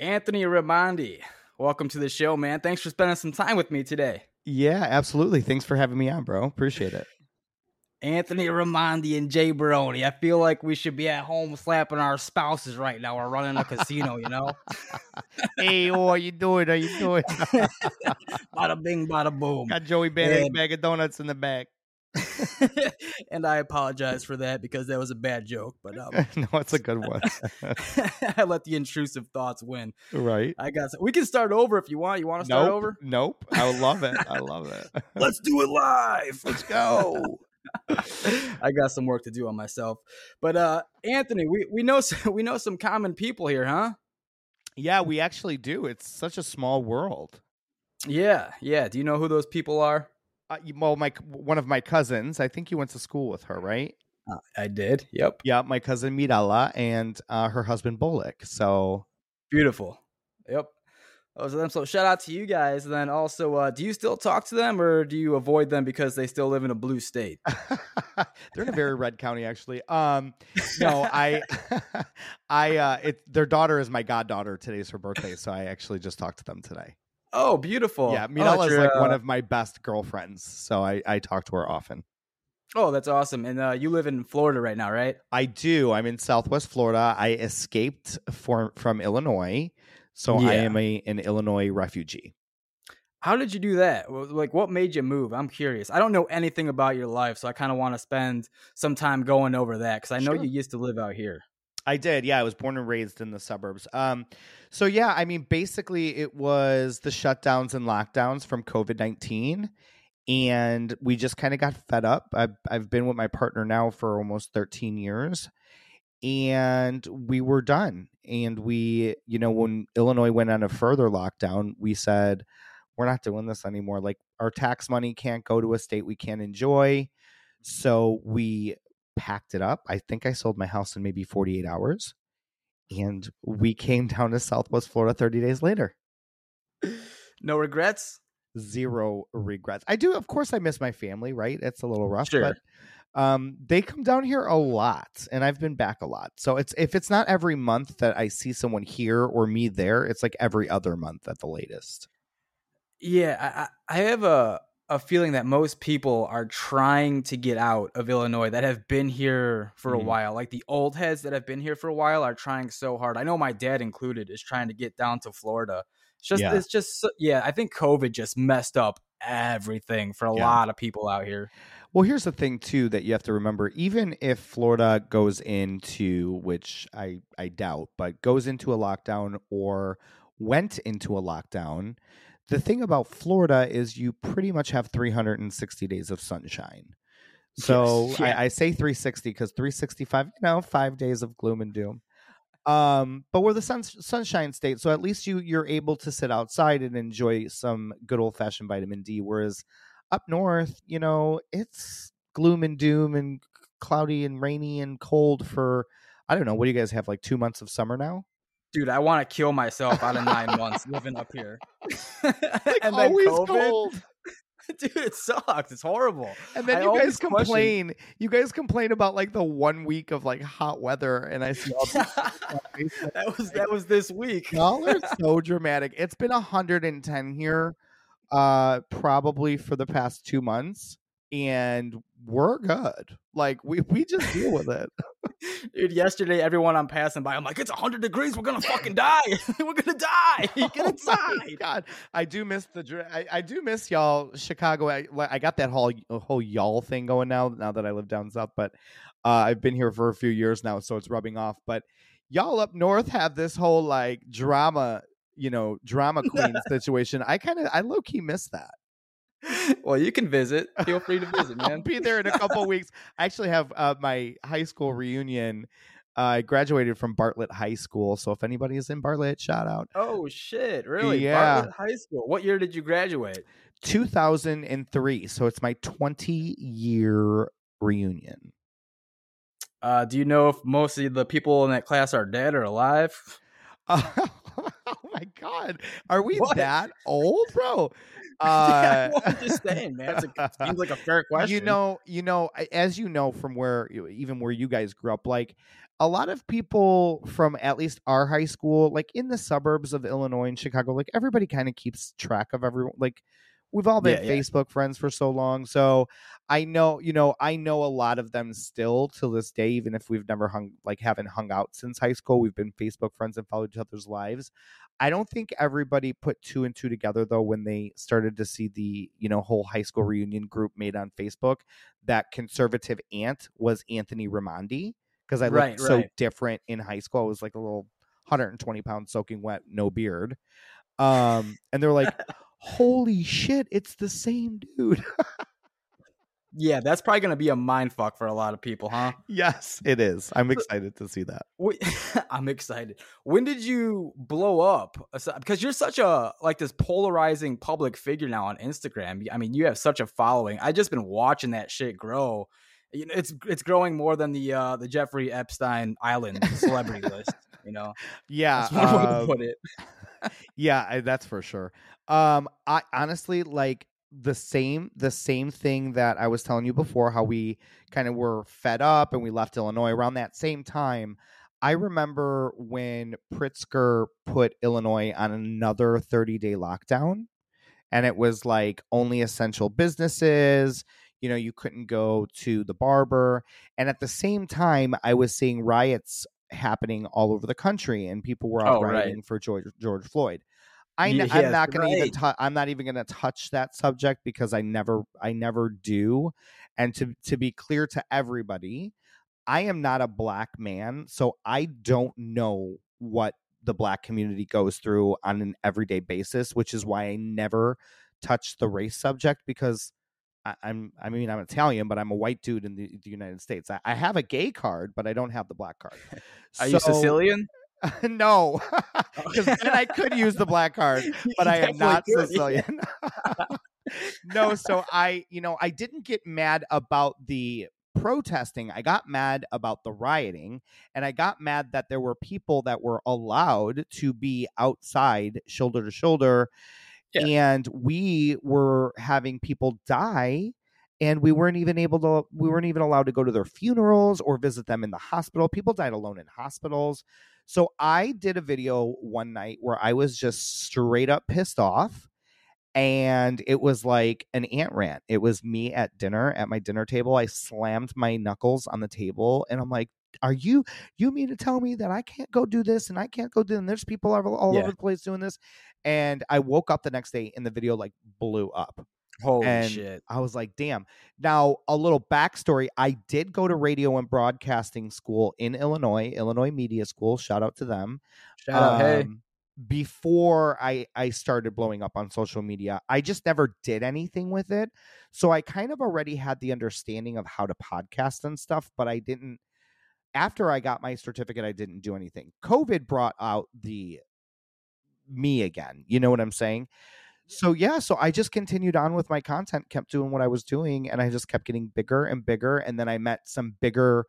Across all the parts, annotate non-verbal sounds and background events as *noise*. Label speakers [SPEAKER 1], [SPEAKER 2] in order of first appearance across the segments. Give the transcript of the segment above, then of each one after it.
[SPEAKER 1] Anthony Raimondi, welcome to the show, man. Thanks for spending some time with me today.
[SPEAKER 2] Yeah, absolutely. Thanks for having me on, bro. Appreciate it.
[SPEAKER 1] Anthony Raimondi and Jay Baroni. I feel like we should be at home slapping our spouses right now. We're running a casino, you know. *laughs*
[SPEAKER 2] hey, oh, how you doing? How you doing? *laughs*
[SPEAKER 1] bada bing, bada boom.
[SPEAKER 2] Got Joey and... bag of donuts in the back. *laughs*
[SPEAKER 1] and I apologize for that because that was a bad joke. But um, *laughs*
[SPEAKER 2] no, it's a good one. *laughs*
[SPEAKER 1] I let the intrusive thoughts win.
[SPEAKER 2] Right.
[SPEAKER 1] I got. We can start over if you want. You want to start
[SPEAKER 2] nope,
[SPEAKER 1] over?
[SPEAKER 2] Nope. I love it. I love it.
[SPEAKER 1] Let's do it live.
[SPEAKER 2] Let's go.
[SPEAKER 1] I got some work to do on myself. But uh Anthony, we we know some, we know some common people here, huh?
[SPEAKER 2] Yeah, we actually do. It's such a small world.
[SPEAKER 1] Yeah, yeah. Do you know who those people are?
[SPEAKER 2] Uh, well, my one of my cousins. I think you went to school with her, right?
[SPEAKER 1] Uh, I did. Yep.
[SPEAKER 2] Yeah, my cousin Mirella and uh, her husband Bullock. So
[SPEAKER 1] beautiful. Yep. Oh, so, then so shout out to you guys. And then also, uh, do you still talk to them, or do you avoid them because they still live in a blue state? *laughs*
[SPEAKER 2] They're in a very red county, actually. Um, no, I, *laughs* *laughs* I, uh, it, their daughter is my goddaughter. Today's her birthday, so I actually just talked to them today.
[SPEAKER 1] Oh, beautiful.
[SPEAKER 2] Yeah, Mirella oh, is like uh, one of my best girlfriends, so I, I talk to her often.
[SPEAKER 1] Oh, that's awesome. And uh, you live in Florida right now, right?
[SPEAKER 2] I do. I'm in Southwest Florida. I escaped for, from Illinois, so yeah. I am a an Illinois refugee.
[SPEAKER 1] How did you do that? Like, what made you move? I'm curious. I don't know anything about your life, so I kind of want to spend some time going over that because I know sure. you used to live out here.
[SPEAKER 2] I did. Yeah, I was born and raised in the suburbs. Um, so yeah, I mean, basically, it was the shutdowns and lockdowns from COVID nineteen, and we just kind of got fed up. I've I've been with my partner now for almost thirteen years, and we were done. And we, you know, when Illinois went on a further lockdown, we said we're not doing this anymore. Like our tax money can't go to a state we can't enjoy. So we packed it up. I think I sold my house in maybe 48 hours. And we came down to Southwest Florida 30 days later. *sighs*
[SPEAKER 1] No regrets?
[SPEAKER 2] Zero regrets. I do, of course, I miss my family, right? It's a little rough,
[SPEAKER 1] sure.
[SPEAKER 2] but um, they come down here a lot, and I've been back a lot. So it's if it's not every month that I see someone here or me there, it's like every other month at the latest.
[SPEAKER 1] Yeah, I, I have a a feeling that most people are trying to get out of Illinois that have been here for mm-hmm. a while. Like the old heads that have been here for a while are trying so hard. I know my dad included is trying to get down to Florida. It's just yeah. it's just yeah, I think COVID just messed up everything for a yeah. lot of people out here.
[SPEAKER 2] Well, here's the thing too that you have to remember even if Florida goes into which I I doubt, but goes into a lockdown or went into a lockdown, the thing about Florida is you pretty much have 360 days of sunshine. So yes, yeah. I, I, say 360 because 365, you know, five days of gloom and doom. Um, but we're the sun, sunshine state, so at least you you're able to sit outside and enjoy some good old fashioned vitamin D. Whereas up north, you know, it's gloom and doom and cloudy and rainy and cold for I don't know. What do you guys have? Like two months of summer now?
[SPEAKER 1] Dude, I want to kill myself out of nine months living up here. *laughs*
[SPEAKER 2] like and then COVID, cold. *laughs*
[SPEAKER 1] Dude, it sucks. It's horrible.
[SPEAKER 2] And then I you guys complain. Question... You guys complain about like the one week of like hot weather, and I see all *laughs*
[SPEAKER 1] that was that was this week.
[SPEAKER 2] Y'all are so dramatic. It's been 110 here, uh, probably for the past two months and we're good. Like we we just deal with it. *laughs*
[SPEAKER 1] Dude, yesterday everyone I'm passing by, I'm like, it's hundred degrees, we're gonna fucking die. *laughs* we're gonna die. *laughs* Get oh inside.
[SPEAKER 2] God, I do miss the I, I do miss y'all Chicago. I, I got that whole whole y'all thing going now. Now that I live down south, but uh, I've been here for a few years now, so it's rubbing off. But y'all up north have this whole like drama, you know, drama queen situation. I kind of I low key miss that *laughs*
[SPEAKER 1] well, you can visit. Feel free to visit, *laughs* man.
[SPEAKER 2] I'll be there in a couple weeks. I actually have uh, my high school reunion. Uh, I graduated from Bartlett High School, so if anybody is in Bartlett, shout out.
[SPEAKER 1] Oh shit! Really? Yeah. Bartlett High School. What year did you graduate?
[SPEAKER 2] 2003. So it's my 20 year reunion.
[SPEAKER 1] Uh, do you know if most of the people in that class are dead or alive? *laughs*
[SPEAKER 2] Oh my god, are we what? that old, bro? Uh,
[SPEAKER 1] yeah, I'm just *laughs* saying, man. It's a, it seems like a fair *laughs* question.
[SPEAKER 2] You know, you know, as you know from where even where you guys grew up, like a lot of people from at least our high school, like in the suburbs of Illinois and Chicago, like everybody kind of keeps track of everyone. Like we've all been
[SPEAKER 1] Yeah, yeah.
[SPEAKER 2] Facebook friends for so long. So I know, you know, I know a lot of them still to this day, even if we've never hung, like, haven't hung out since high school. We've been Facebook friends and followed each other's lives. I don't think everybody put two and two together though when they started to see the, you know, whole high school reunion group made on Facebook. That conservative Ant was Anthony Raimondi because I looked
[SPEAKER 1] Right,
[SPEAKER 2] so different in high school. I was like a little 120 pounds soaking wet, no beard. Um, and they're like, "Holy shit, it's the same dude." *laughs*
[SPEAKER 1] Yeah, that's probably going to be a mind fuck for a lot of people, huh?
[SPEAKER 2] yes, it is. I'm excited to see that. *laughs*
[SPEAKER 1] I'm excited. When did you blow up? Because you're such a like this polarizing public figure now on Instagram. I mean, you have such a following. I just been watching that shit grow. You know, it's it's growing more than the uh the Jeffrey Epstein Island celebrity list. You know, *laughs*
[SPEAKER 2] Yeah,
[SPEAKER 1] that's one way to
[SPEAKER 2] um,
[SPEAKER 1] put it.
[SPEAKER 2] Yeah, I, that's for sure. Um, I honestly like the same the same thing that I was telling you before. How we kind of were fed up and we left Illinois around that same time. I remember when Pritzker put Illinois on another 30 day lockdown, and it was like only essential businesses. You know, you couldn't go to the barber. And at the same time, I was seeing riots happening all over the country, and people were out
[SPEAKER 1] Oh, right.
[SPEAKER 2] for George George Floyd. I,
[SPEAKER 1] Ye-
[SPEAKER 2] n- I'm
[SPEAKER 1] yes,
[SPEAKER 2] not going to even.
[SPEAKER 1] right.
[SPEAKER 2] I'm not even going to touch that subject because I never, I never do. And to to be clear to everybody, I am not a black man, so I don't know what the black community goes through on an everyday basis, which is why I never touch the race subject because I, I'm I mean I'm Italian, but I'm a white dude in the, the United States. I, I have a gay card, but I don't have the black card.
[SPEAKER 1] Are you Sicilian? *laughs*
[SPEAKER 2] no, *laughs* because then I could use the black card, *laughs* but I am not. Sicilian. no, so I, you know, I didn't get mad about the protesting. I got mad about the rioting, and I got mad that there were people that were allowed to be outside shoulder to shoulder,
[SPEAKER 1] Yeah.
[SPEAKER 2] and we were having people die. And we weren't even able to, we weren't even allowed to go to their funerals or visit them in the hospital. People died alone in hospitals. So I did a video one night where I was just straight up pissed off. And it was like an ant rant. It was me at dinner at my dinner table. I slammed my knuckles on the table and I'm like, Are you you mean to tell me that I can't go do this and I can't go do and there's people all, all
[SPEAKER 1] Yeah.
[SPEAKER 2] over the place doing this? And I woke up the next day and the video like blew up.
[SPEAKER 1] Holy
[SPEAKER 2] and
[SPEAKER 1] shit!
[SPEAKER 2] I was like, damn. Now, a little backstory I did go to radio and broadcasting school in Illinois, Illinois Media School. Shout out to them.
[SPEAKER 1] Shout out, hey.
[SPEAKER 2] Um, Before I, I started blowing up on social media, I just never did anything with it. So I kind of already had the understanding of how to podcast and stuff, but I didn't. After I got my certificate, I didn't do anything. COVID brought out the me again. You know what I'm saying? So yeah, so I just continued on with my content, kept doing what I was doing, and I just kept getting bigger and bigger. And then I met some bigger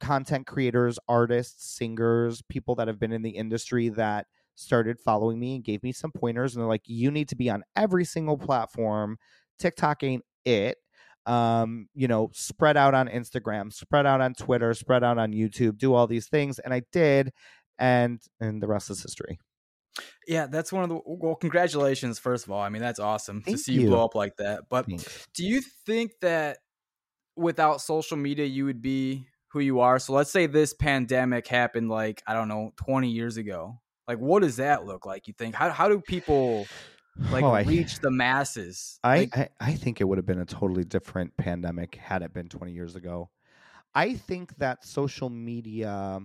[SPEAKER 2] content creators, artists, singers, people that have been in the industry that started following me and gave me some pointers. And they're like, you need to be on every single platform. TikTok ain't it. Um, you know, spread out on Instagram, spread out on Twitter, spread out on YouTube, do all these things. And I did, and and the rest is history.
[SPEAKER 1] Yeah, that's one of the well. Congratulations, first of all. I mean, that's awesome
[SPEAKER 2] Thank
[SPEAKER 1] to see you.
[SPEAKER 2] you.
[SPEAKER 1] blow up like that. But
[SPEAKER 2] Thanks.
[SPEAKER 1] do you think that without social media, you would be who you are? So let's say this pandemic happened, like I don't know, twenty years ago. Like, what does that look like? You think? How how do people like
[SPEAKER 2] Oh, I-
[SPEAKER 1] reach the masses?
[SPEAKER 2] I,
[SPEAKER 1] Like,
[SPEAKER 2] I I think it would have been a totally different pandemic had it been 20 years ago. I think that social media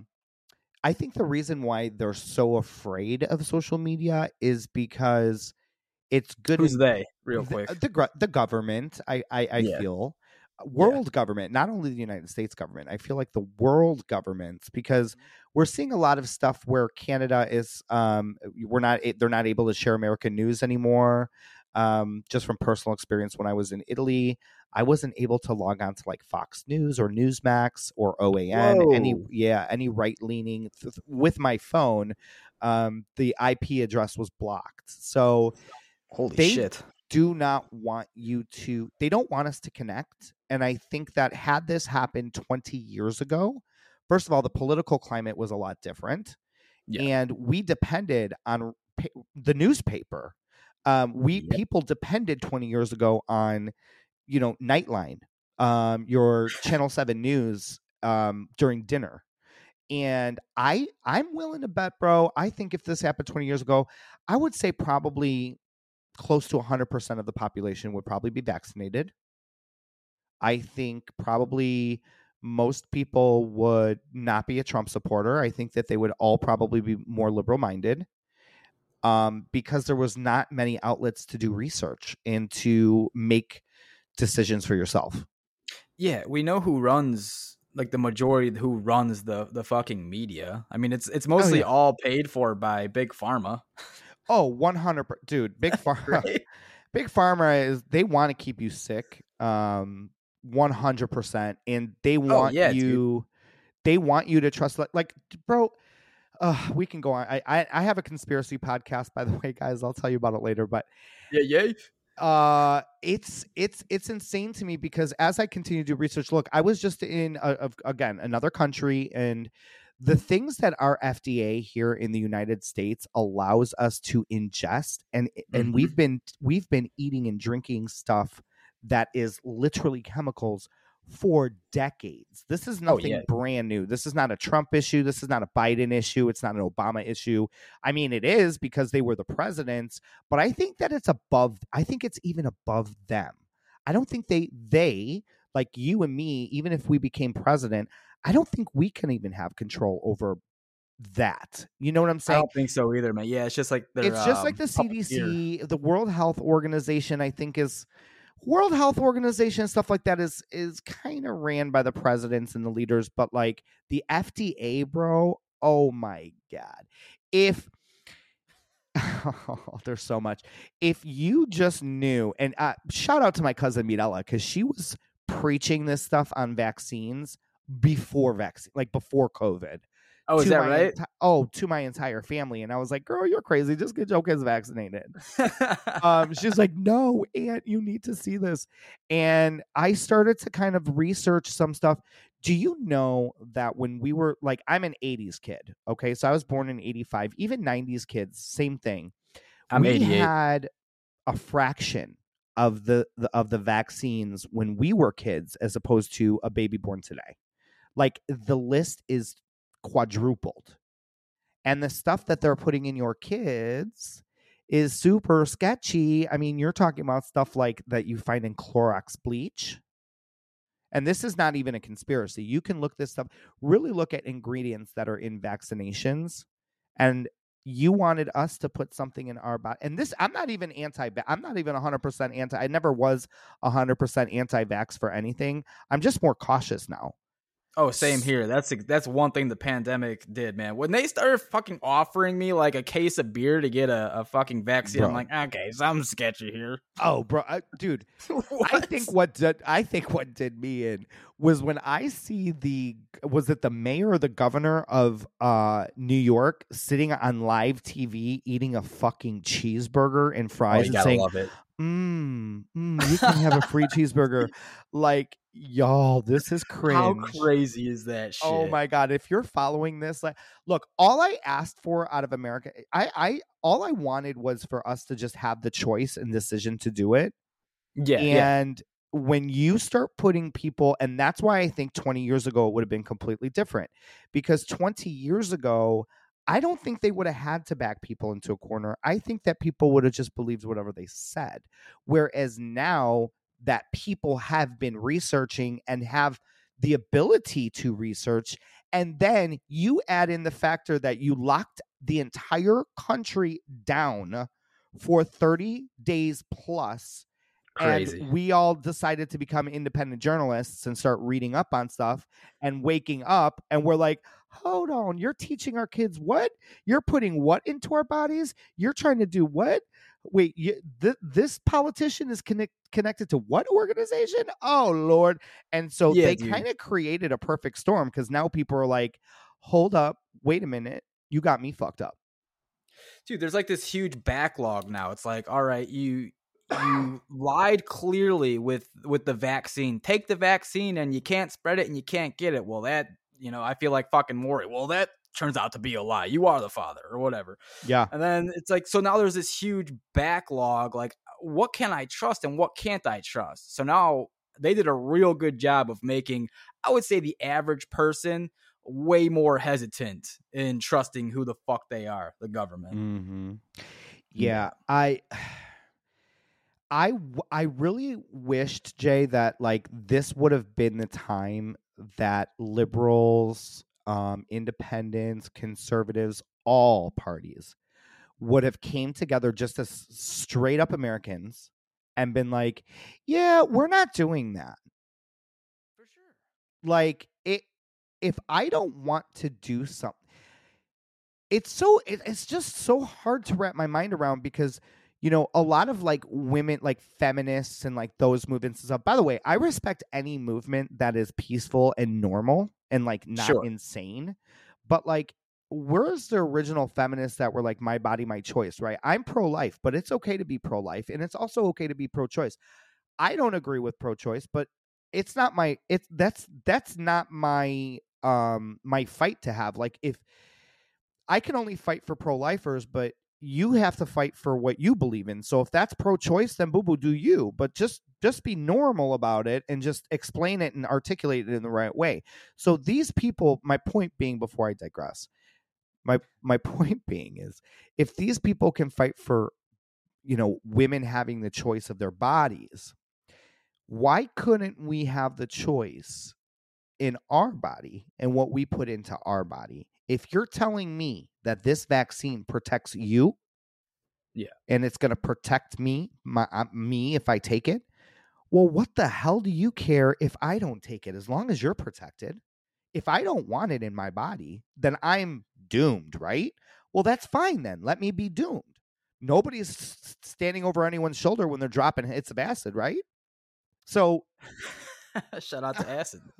[SPEAKER 2] I think the reason why they're so afraid of social media is because it's good
[SPEAKER 1] who's they? Real quick.
[SPEAKER 2] the gr- the government i i, I
[SPEAKER 1] Yeah.
[SPEAKER 2] feel world government not only the united states government i feel like the world governments because we're seeing a lot of stuff where canada is um we're not they're not able to share american news anymore um just from personal experience when i was in italy. I wasn't able to log on to like fox news or newsmax or oan any yeah any right leaning th- with my phone um the ip address was blocked. So
[SPEAKER 1] Holy
[SPEAKER 2] they-
[SPEAKER 1] shit!
[SPEAKER 2] do not want you to they don't want us to connect and i think that had this happened 20 years ago first of all, the political climate was a lot different,
[SPEAKER 1] Yeah.
[SPEAKER 2] and we depended on pa- the newspaper. Um, we people depended 20 years ago on, you know, Nightline, um, your *laughs* Channel Seven News um, during dinner. And I I'm willing to bet, bro. I think if this happened 20 years ago, I would say probably close to 100% of the population would probably be vaccinated. I think probably most people would not be a Trump supporter. I think that they would all probably be more liberal minded um, because there was not many outlets to do research and to make decisions for yourself.
[SPEAKER 1] Yeah, we know who runs like the majority who runs the the fucking media. I mean, it's it's mostly
[SPEAKER 2] yeah.
[SPEAKER 1] all paid for by big pharma.
[SPEAKER 2] Oh, 100 per- dude, big *laughs* pharma.
[SPEAKER 1] Right?
[SPEAKER 2] big pharma is they want to keep you sick um 100% and they want
[SPEAKER 1] yeah, dude.
[SPEAKER 2] you they want you to trust like, like bro uh, we can go on I, I i have a conspiracy podcast by the *laughs* way guys i'll tell you about it later but
[SPEAKER 1] Yeah, yeah.
[SPEAKER 2] uh it's it's it's insane to me because as i continue to do research look i was just in a, of again another country and the things that our fda here in the united states allows us to ingest and and
[SPEAKER 1] Mhm.
[SPEAKER 2] we've been we've been eating and drinking stuff that is literally chemicals for decades this is nothing
[SPEAKER 1] Oh, yeah.
[SPEAKER 2] brand new this is not a trump issue this is not a biden issue it's not an obama issue i mean it is because they were the presidents but I think that it's above. I think it's even above them. I don't think they they like you and me. Even if we became president, I don't think we can even have control over that. You know what I'm saying?
[SPEAKER 1] I don't think so either, man. Yeah, it's just like
[SPEAKER 2] It's just like
[SPEAKER 1] um,
[SPEAKER 2] the
[SPEAKER 1] puppeteer.
[SPEAKER 2] CDC, the World Health Organization. I think is World Health Organization and stuff like that is is kind of ran by the presidents and the leaders, but like the FDA, bro. Oh my god! If *laughs* there's so much. If you just knew, and uh, shout out to my cousin Mirella because she was preaching this stuff on vaccines before vaccine, like before COVID.
[SPEAKER 1] Oh, is
[SPEAKER 2] to
[SPEAKER 1] that
[SPEAKER 2] my
[SPEAKER 1] right?
[SPEAKER 2] enti- oh, to my entire family, and I was like, "Girl, you're crazy. Just get your kids vaccinated." *laughs* um, she's like, "No, Ant, you need to see this." And I started to kind of research some stuff. Do you know that when we were like, I'm an '80s kid, okay, so I was born in '85. Even '90s kids, same thing.
[SPEAKER 1] I'm
[SPEAKER 2] we
[SPEAKER 1] 88.
[SPEAKER 2] had a fraction of the, the of the vaccines when we were kids, as opposed to a baby born today. Like the list is quadrupled. And the stuff that they're putting in your kids is super sketchy. I mean, you're talking about stuff like that you find in Clorox bleach. And this is not even a conspiracy. You can look this up, really look at ingredients that are in vaccinations. And you wanted us to put something in our body. And this, I'm not even anti, I'm not even 100% anti, I never was 100% anti vax for anything. I'm just more cautious now.
[SPEAKER 1] Oh, same here. That's that's one thing the pandemic did, man. When they started fucking offering me like a case of beer to get a, a fucking vaccine, I'm like, okay, something sketchy here.
[SPEAKER 2] Oh, bro, I, dude, *laughs* I think what did I think what did me in was when I see the was it the mayor or the governor of uh New York sitting on live TV eating a fucking cheeseburger and
[SPEAKER 1] Oh,
[SPEAKER 2] fries
[SPEAKER 1] you
[SPEAKER 2] and saying,
[SPEAKER 1] love it.
[SPEAKER 2] "Mmm, mm, you can have a free cheeseburger." *laughs* Like, y'all, this is cringe.
[SPEAKER 1] How crazy is that oh shit?
[SPEAKER 2] Oh my god! If you're following this, like, look, all I asked for out of America, I, I, all I wanted was for us to just have the choice and decision to do it.
[SPEAKER 1] Yeah, yeah.
[SPEAKER 2] And when you start putting people, and that's why I think 20 years ago it would have been completely different. Because 20 years ago, I don't think they would have had to back people into a corner. I think that people would have just believed whatever they said. Whereas now that people have been researching and have the ability to research, and then you add in the factor that you locked the entire country down for 30 days plus
[SPEAKER 1] Crazy.
[SPEAKER 2] and we all decided to become independent journalists and start reading up on stuff and waking up. And we're like, hold on, you're teaching our kids what? You're putting what into our bodies? You're trying to do what? Wait, you, th- this politician is connect- connected to what organization? Oh, Lord. And so
[SPEAKER 1] Yeah,
[SPEAKER 2] they kind of created a perfect storm because now people are like, hold up, wait a minute. You got me fucked up.
[SPEAKER 1] dude there's like this huge backlog now it's like all right you you lied clearly with with the vaccine take the vaccine and you can't spread it and you can't get it well that you know, I feel like fucking Maury. Well, that turns out to be a lie. You are the father or whatever.
[SPEAKER 2] Yeah.
[SPEAKER 1] And then it's like, so now there's this huge backlog. Like, what can I trust and what can't I trust? So now they did a real good job of making, I would say, the average person way more hesitant in trusting who the fuck they are, the government.
[SPEAKER 2] Mm-hmm. Yeah, I. *sighs* I, I really wished Jay that like this would have been the time that liberals, um, independents, conservatives, all parties would have came together just as straight up Americans and been like, yeah, we're not doing that.
[SPEAKER 1] For sure.
[SPEAKER 2] Like it if I don't want to do something it's so it, it's just so hard to wrap my mind around because you know a lot of like women like feminists and like those movements and stuff by the way i respect any movement that is peaceful and normal and like not
[SPEAKER 1] Sure.
[SPEAKER 2] insane but like where's the original feminists that were like my body my choice right i'm pro-life but it's okay to be pro-life and it's also okay to be pro-choice i don't agree with pro-choice but it's not my it's that's that's not my um my fight to have like if i can only fight for pro-lifers but you have to fight for what you believe in. So if that's pro-choice then boo boo do you. But just just be normal about it and just explain it and articulate it in the right way. So these people my point being before i digress my my *laughs* point being is if these people can fight for you know women having the choice of their bodies why couldn't we have the choice in our body and what we put into our body. If you're telling me that this vaccine protects you
[SPEAKER 1] Yeah.
[SPEAKER 2] and it's going to protect me my uh, me if i take it well what the hell do you care if i don't take it? As long as you're protected. If i don't want it in my body then i'm doomed right? Well that's fine then. Let me be doomed. Nobody's standing over anyone's shoulder when they're dropping hits of acid right? So *laughs* *laughs*
[SPEAKER 1] Shout out to acid. *laughs*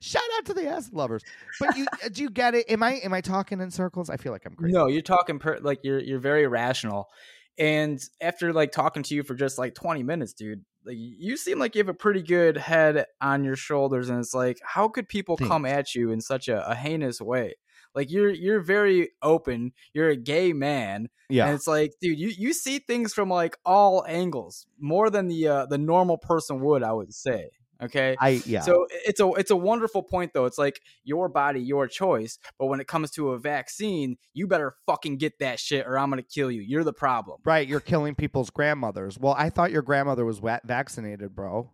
[SPEAKER 2] Shout out to the acid lovers. But you uh, do you get it? Am I am I talking in circles? I feel like I'm crazy.
[SPEAKER 1] No, you're talking per- like you're you're very rational. And after like talking to you for just like 20 minutes, dude, like you seem like you have a pretty good head on your shoulders and it's like how could people come at you in such a, a heinous way? Like you're you're very open. You're a gay man.
[SPEAKER 2] Yeah.
[SPEAKER 1] And it's like, dude, you, you see things from like all angles, more than the uh, the normal person would, I would say. Okay.
[SPEAKER 2] I yeah.
[SPEAKER 1] So it's a it's a wonderful point though. It's like your body, your choice. But when it comes to a vaccine, you better fucking get that shit, or I'm gonna kill you. You're the problem.
[SPEAKER 2] right, you're killing people's grandmothers. Well, I thought your grandmother was wa- vaccinated, bro.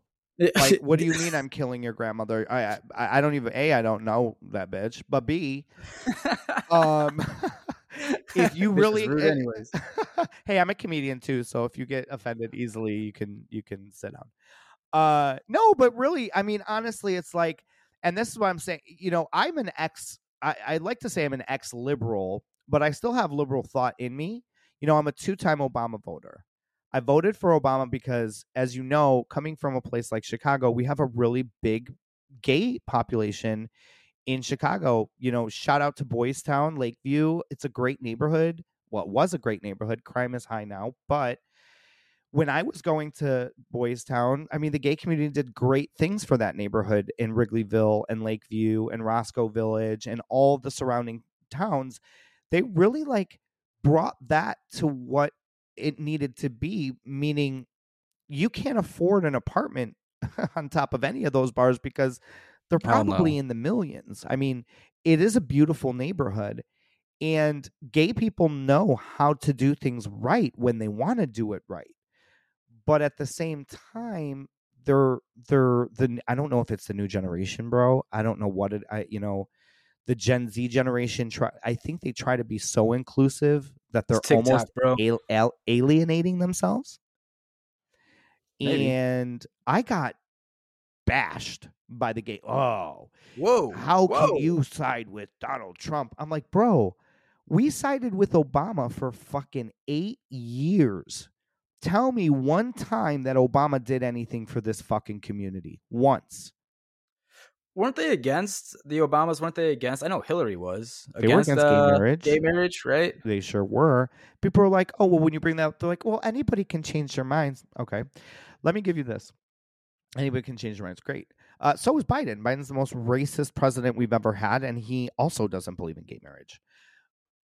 [SPEAKER 2] Like, what do you mean I'm *laughs* killing your grandmother? I, I I don't even a I don't know that bitch, but b *laughs* um *laughs* if you really
[SPEAKER 1] rude anyways.
[SPEAKER 2] hey, I'm a comedian too, so if you get offended easily, you can you can sit down. Uh no, but really, I mean, honestly, it's like, and this is what I'm saying. You know, I'm an ex. I, I like to say I'm an ex liberal, but I still have liberal thought in me. You know, I'm a two time Obama voter. I voted for Obama because, as you know, coming from a place like Chicago, we have a really big gay population in Chicago. You know, shout out to Boys Town, Lakeview. It's a great neighborhood. Well, was a great neighborhood. Crime is high now, but when I was going to Boys Town, I mean, the gay community did great things for that neighborhood in Wrigleyville and Lakeview and Roscoe Village and all the surrounding towns. They really like brought that to what it needed to be, meaning you can't afford an apartment *laughs* on top of any of those bars because they're
[SPEAKER 1] oh,
[SPEAKER 2] probably in the millions. I mean, it is a beautiful neighborhood and gay people know how to do things right when they want to do it right but at the same time they're they're the i don't know if it's the new generation bro i don't know what it i you know the gen z generation try i think they try to be so inclusive that they're
[SPEAKER 1] TikTok,
[SPEAKER 2] almost
[SPEAKER 1] bro.
[SPEAKER 2] al- al- alienating themselves
[SPEAKER 1] Maybe.
[SPEAKER 2] and i got bashed by the gay oh
[SPEAKER 1] Whoa.
[SPEAKER 2] how
[SPEAKER 1] whoa.
[SPEAKER 2] can you side with Donald Trump? I'm like, bro, we sided with Obama for fucking eight years. Tell me one time that Obama did anything for this fucking community. Once.
[SPEAKER 1] Weren't they against the Obamas? Weren't they against? I know Hillary was
[SPEAKER 2] They were against gay
[SPEAKER 1] uh,
[SPEAKER 2] marriage.
[SPEAKER 1] Gay marriage, right?
[SPEAKER 2] They sure were. People are like, oh, well, when you bring that up, they're like, well, anybody can change their minds. Okay. Let me give you this. Anybody can change their minds. Great. Uh, so is Biden. Biden's the most racist president we've ever had, and he also doesn't believe in gay marriage.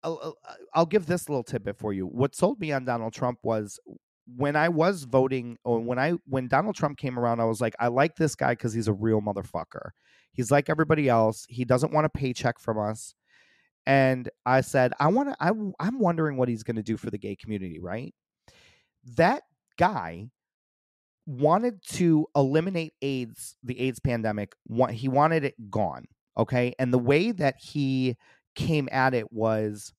[SPEAKER 2] I'll, I'll give this little tidbit for you. What sold me on Donald Trump was when I was voting, or when I when Donald Trump came around, I was like, I like this guy because he's a real motherfucker. He's like everybody else. He doesn't want a paycheck from us. And I said, I want to. I, I'm wondering what he's going to do for the gay community. Right? That guy wanted to eliminate AIDS, the AIDS pandemic. He wanted it gone. Okay, and the way that he came at it was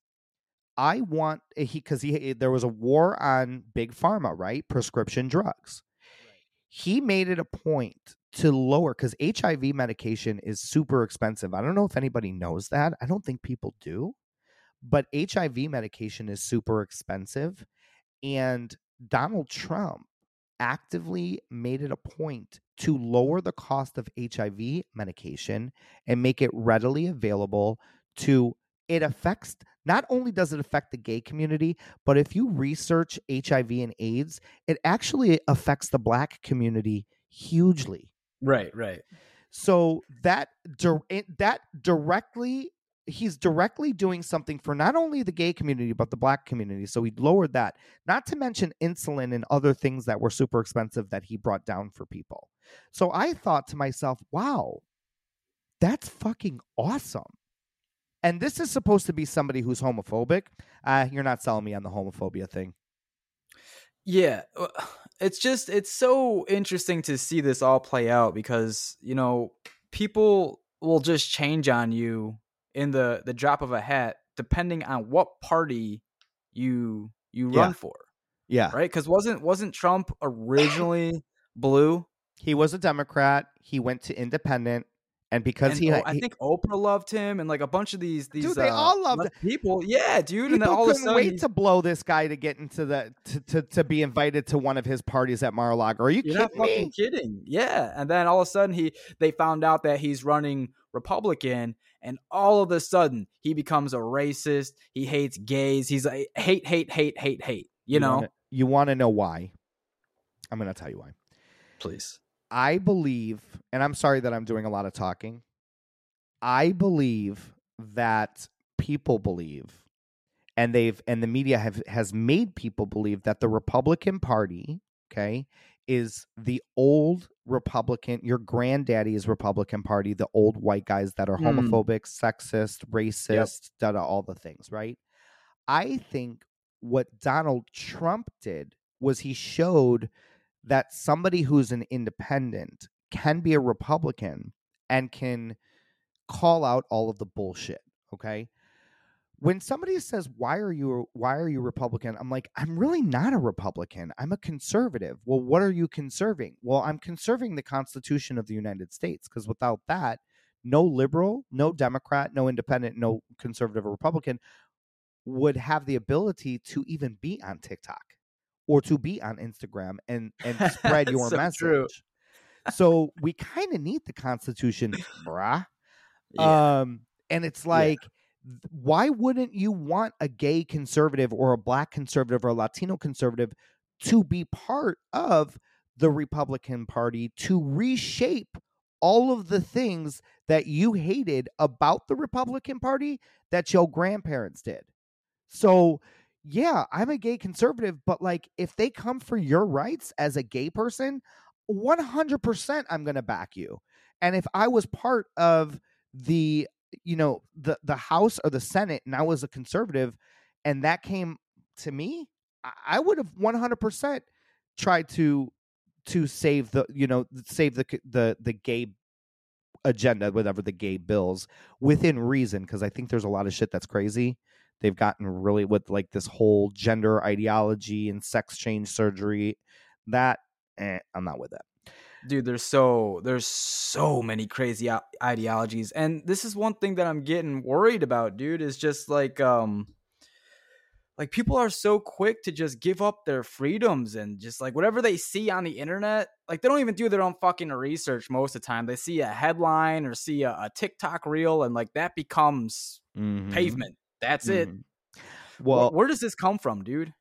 [SPEAKER 2] I want eh, he because he there was a war on big pharma, right? Prescription drugs. Right. He made it a point to lower because HIV medication is super expensive. I don't know if anybody knows that. I don't think people do, but HIV medication is super expensive, and Donald Trump actively made it a point to lower the cost of HIV medication and make it readily available to it affects not only does it affect the gay community, but if you research HIV and AIDS, it actually affects the black community hugely.
[SPEAKER 1] Right, right.
[SPEAKER 2] So that that directly he's directly doing something for not only the gay community but the black community. So he lowered that. Not to mention insulin and other things that were super expensive that he brought down for people. So I thought to myself, wow, that's fucking awesome and this is supposed to be somebody who's homophobic. Uh, you're not selling me on the homophobia thing.
[SPEAKER 1] Yeah, uh, it's just it's so interesting to see this all play out because you know people will just change on you in the the drop of a hat depending on what party you you run
[SPEAKER 2] yeah.
[SPEAKER 1] for.
[SPEAKER 2] Yeah,
[SPEAKER 1] right. Because wasn't wasn't Trump originally blue?
[SPEAKER 2] He was a Democrat. He went to independent and because
[SPEAKER 1] and,
[SPEAKER 2] he,
[SPEAKER 1] oh, I think Oprah loved him, and like a bunch of these these
[SPEAKER 2] dude, they
[SPEAKER 1] uh,
[SPEAKER 2] all loved
[SPEAKER 1] people. Yeah, dude,
[SPEAKER 2] people
[SPEAKER 1] and then all
[SPEAKER 2] couldn't
[SPEAKER 1] of a sudden
[SPEAKER 2] wait
[SPEAKER 1] he,
[SPEAKER 2] to blow this guy to get into the to, to, to be invited to one of his parties at Mar-a-Lago. Are you
[SPEAKER 1] You're
[SPEAKER 2] kidding
[SPEAKER 1] not fucking
[SPEAKER 2] me?
[SPEAKER 1] kidding. Yeah, and then all of a sudden he they found out that he's running Republican, and all of a sudden he becomes a racist. He hates gays. He's like hate, hate, hate, hate, hate. You,
[SPEAKER 2] You
[SPEAKER 1] know,
[SPEAKER 2] wanna- you want to know why? I'm going to tell you why.
[SPEAKER 1] please.
[SPEAKER 2] I believe, and I'm sorry that I'm doing a lot of talking. I believe that people believe, and they've and the media have has made people believe that the Republican Party, okay, is the old Republican. Your granddaddy's Republican Party, the old white guys that are
[SPEAKER 1] Hmm.
[SPEAKER 2] homophobic, sexist, racist, da da, all the things, right? I think what Donald Trump did was he showed that somebody who's an independent can be a Republican and can call out all of the bullshit, okay? When somebody says, "Why are you why are you Republican?" I'm like, "I'm really not a Republican. I'm a conservative." Well, what are you conserving? Well, I'm conserving the Constitution of the United States because without that, no liberal, no Democrat, no independent, no conservative or Republican would have the ability to even be on TikTok or to be on Instagram and and spread *laughs* your
[SPEAKER 1] So
[SPEAKER 2] message.
[SPEAKER 1] true.
[SPEAKER 2] so we kind of need the Constitution, brah.
[SPEAKER 1] Yeah.
[SPEAKER 2] Um, and it's like, th- why wouldn't you want a gay conservative or a black conservative or a Latino conservative to be part of the Republican Party to reshape all of the things that you hated about the Republican Party that your grandparents did? So, yeah, I'm a gay conservative, but like if they come for your rights as a gay person, 100% I'm going to back you. And if I was part of the you know the the house or the senate and i was a conservative and that came to me i, would have 100% tried to to save the you know save the the the gay agenda whatever the gay bills within reason because i think there's a lot of shit that's crazy they've gotten really with like this whole gender ideology and sex change surgery that eh, i'm not with it.
[SPEAKER 1] Dude there's so there's so many crazy ideologies and this is one thing that i'm getting worried about dude is just like um like people are so quick to just give up their freedoms and just like whatever they see on the internet like they don't even do their own fucking research most of the time. They see a headline or see a, a tiktok reel and like that becomes
[SPEAKER 2] Mhm.
[SPEAKER 1] pavement that's it
[SPEAKER 2] Mhm.
[SPEAKER 1] well
[SPEAKER 2] well
[SPEAKER 1] where does this come from dude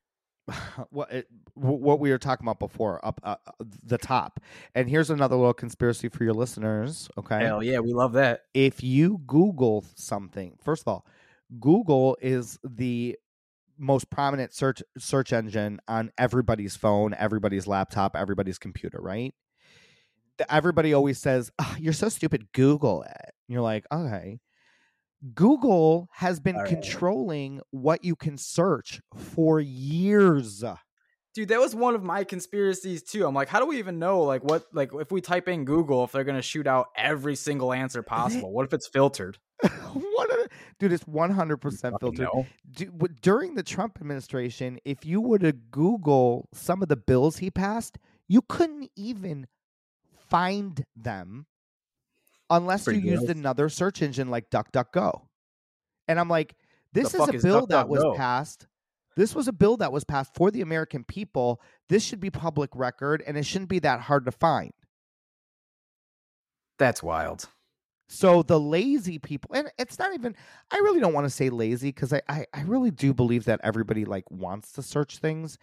[SPEAKER 1] *laughs*
[SPEAKER 2] what it, what we were talking about before up uh, the top. And here's another little conspiracy for your listeners. Okay,
[SPEAKER 1] hell yeah, we love that.
[SPEAKER 2] If you Google something, first of all, Google is the most prominent search search engine on everybody's phone, everybody's laptop, everybody's computer, right? Everybody always says, oh, "You're so stupid." Google it. And you're like, okay. Google has been right. controlling what you can search for years.
[SPEAKER 1] Dude, that was one of my conspiracies too. I'm like, how do we even know like what like if we type in Google if they're going to shoot out every single answer possible? What if it's filtered? *laughs*
[SPEAKER 2] what a, dude, it's 100% filtered. Dude, during the Trump administration, if you were to Google some of the bills he passed, you couldn't even find them unless you used another search engine like DuckDuckGo. And I'm like, this is a is bill that was passed. This was a bill that was passed for the American people. This should be public record and it shouldn't be that hard to find.
[SPEAKER 1] That's wild.
[SPEAKER 2] So the lazy people, and it's not even. I really don't want to say lazy because I, I, I really do believe that everybody like wants to search things.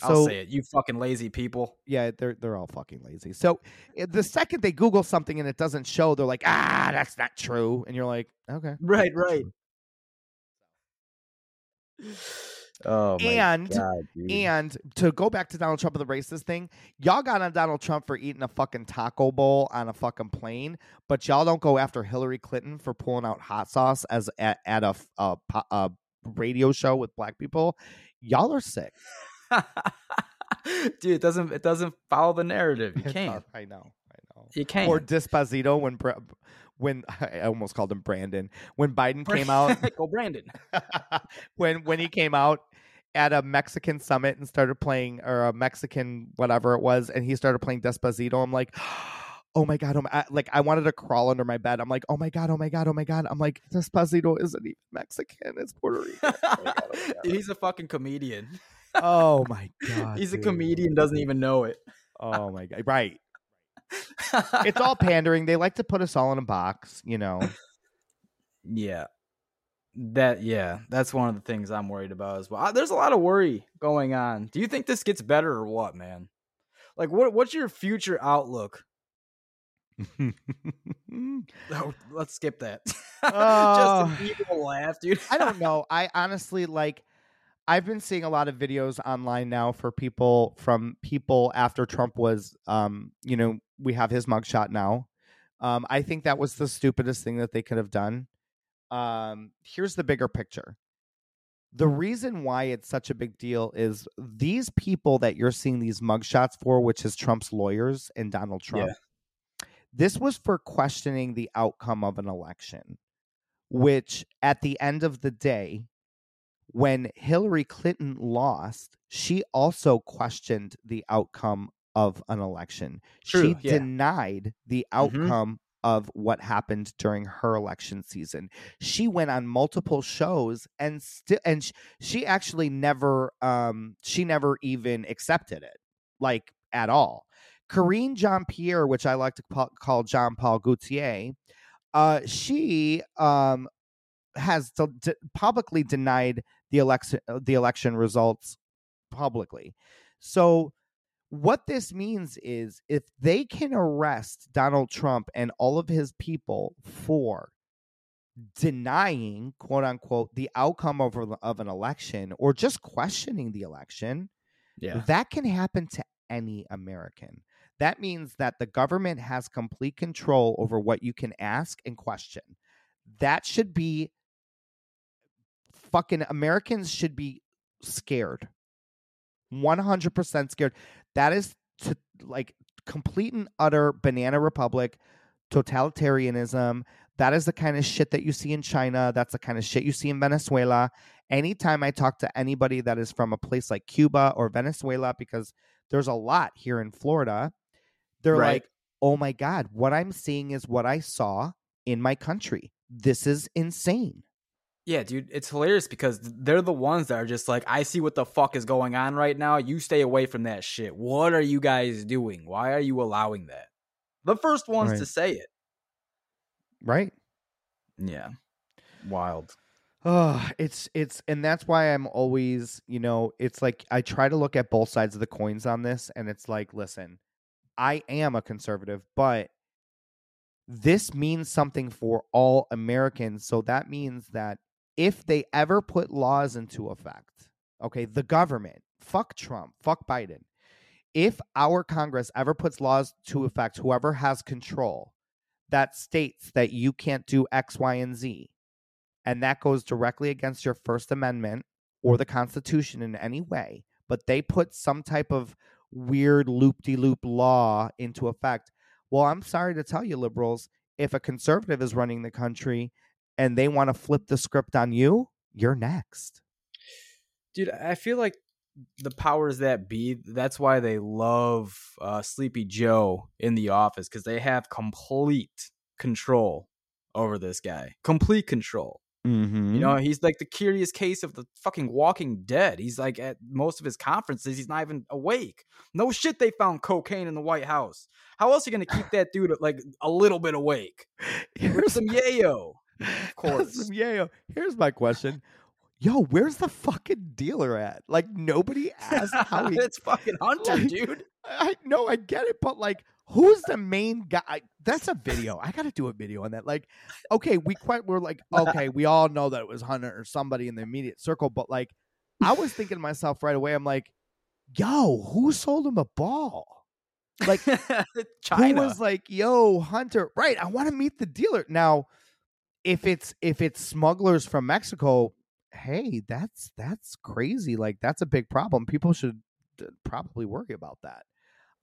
[SPEAKER 1] So, I'll say it. You fucking lazy people.
[SPEAKER 2] Yeah, they're they're all fucking lazy. So eh, the second they Google something and it doesn't show, they're like, ah, that's not true, and you're like, okay,
[SPEAKER 1] right, right. *sighs*
[SPEAKER 2] Oh and God, and to go back to Donald Trump and the racist thing, y'all got on Donald Trump for eating a fucking taco bowl on a fucking plane, but y'all don't go after Hillary Clinton for pulling out hot sauce as at, at a, a, a radio show with black people. Y'all are sick. *laughs*
[SPEAKER 1] Dude, it doesn't it doesn't follow the narrative. You can't.
[SPEAKER 2] I know. I know.
[SPEAKER 1] You can't.
[SPEAKER 2] Or Despacito when when *laughs* I almost called him Brandon. When Biden came *laughs* out,
[SPEAKER 1] go Brandon.
[SPEAKER 2] when when he came out at a Mexican summit and started playing or a Mexican whatever it was, and he started playing Despacito, I'm like. *gasps* Oh my god! Oh my, like I wanted to crawl under my bed. I'm like, oh my god! Oh my god! Oh my god! I'm like, Despacito isn't even Mexican; it's Puerto Rican. Oh god, oh.
[SPEAKER 1] He's a fucking comedian
[SPEAKER 2] oh my god.
[SPEAKER 1] He's
[SPEAKER 2] dude.
[SPEAKER 1] a comedian, doesn't even know it.
[SPEAKER 2] Oh my god. Right. it's all *laughs* pandering. They like to put us all in a box, you know.
[SPEAKER 1] Yeah. That yeah, that's one of the things I'm worried about as well. There's a lot of worry going on. Do you think this gets better or what, man? Like what what's your future outlook? *laughs* oh, let's skip that. Uh, *laughs* Just an evil laugh, dude.
[SPEAKER 2] I don't know. I honestly like I've been seeing a lot of videos online now for people from people after Trump was, um, you know, we have his mugshot now. Um, I think that was the stupidest thing that they could have done. Um, here's the bigger picture. The reason why it's such a big deal is these people that you're seeing these mugshots for, which is Trump's lawyers and Donald Trump. Yeah. This was for questioning the outcome of an election, which at the end of the day, when Hillary Clinton lost, she also questioned the outcome of an election.
[SPEAKER 1] True,
[SPEAKER 2] she
[SPEAKER 1] yeah.
[SPEAKER 2] denied the mm-hmm. outcome mm-hmm. of what happened during her election season. She went on multiple shows and still and sh- she actually never um she never even accepted it like at all. Karine Jean Pierre, which I like to call Jean Paul Gaultier, uh, she um, has de- de- publicly denied the election uh, the election results publicly. So what this means is if they can arrest Donald Trump and all of his people for denying quote unquote the outcome of, of an election or just questioning the election
[SPEAKER 1] yeah.
[SPEAKER 2] that can happen to any american. That means that the government has complete control over what you can ask and question. That should be fucking Americans should be scared. 100% scared. That is to like complete and utter banana republic, totalitarianism. That is the kind of shit that you see in China. That's the kind of shit you see in Venezuela. Anytime I talk to anybody that is from a place like Cuba or Venezuela, because there's a lot here in Florida, they're right. like, oh my God, what I'm seeing is what I saw in my country. This is insane.
[SPEAKER 1] Yeah, dude, it's hilarious because they're the ones that are just like, I see what the fuck is going on right now. You stay away from that shit. What are you guys doing? Why are you allowing that? The first ones right. to say it.
[SPEAKER 2] Right.
[SPEAKER 1] Yeah. Wild.
[SPEAKER 2] Oh, it's it's and that's why I'm always, you know, it's like I try to look at both sides of the coins on this and it's like, listen, I am a conservative, but this means something for all Americans. So that means that if they ever put laws into effect, okay, the government, fuck Trump, fuck Biden. If our Congress ever puts laws to effect, whoever has control that states that you can't do X, Y, and Z, and that goes directly against your First Amendment or the Constitution in any way, but they put some type of weird loop de loop law into effect. Well, I'm sorry to tell you, liberals, if a conservative is running the country and they want to flip the script on you, you're next.
[SPEAKER 1] Dude, I feel like the powers that be, that's why they love uh, Sleepy Joe in the office because they have complete control over this guy. Complete control.
[SPEAKER 2] Mm-hmm.
[SPEAKER 1] You know, he's like the curious case of the fucking Walking Dead. He's like at most of his conferences, he's not even awake. No shit, they found cocaine in the White House. How else are you gonna keep *laughs* that dude like a little bit awake? Here's some yayo, of *laughs* course.
[SPEAKER 2] some yayo. Here's my question. Yo, where's the fucking dealer at? Like nobody asked how *laughs* he.
[SPEAKER 1] it's fucking Hunter,
[SPEAKER 2] like,
[SPEAKER 1] dude.
[SPEAKER 2] I know, I get it, but like, who's the main guy? That's a video. I got to do a video on that. Like, okay, we quite we're like, *laughs* okay, we all know that it was Hunter or somebody in the immediate circle, but like, I was thinking to myself right away, I'm like, yo, who sold him a ball? Like,
[SPEAKER 1] China
[SPEAKER 2] who was like, yo, Hunter? Right, I want to meet the dealer now. If it's if it's smugglers from Mexico, hey, that's that's crazy. Like, that's a big problem. People should probably worry about that.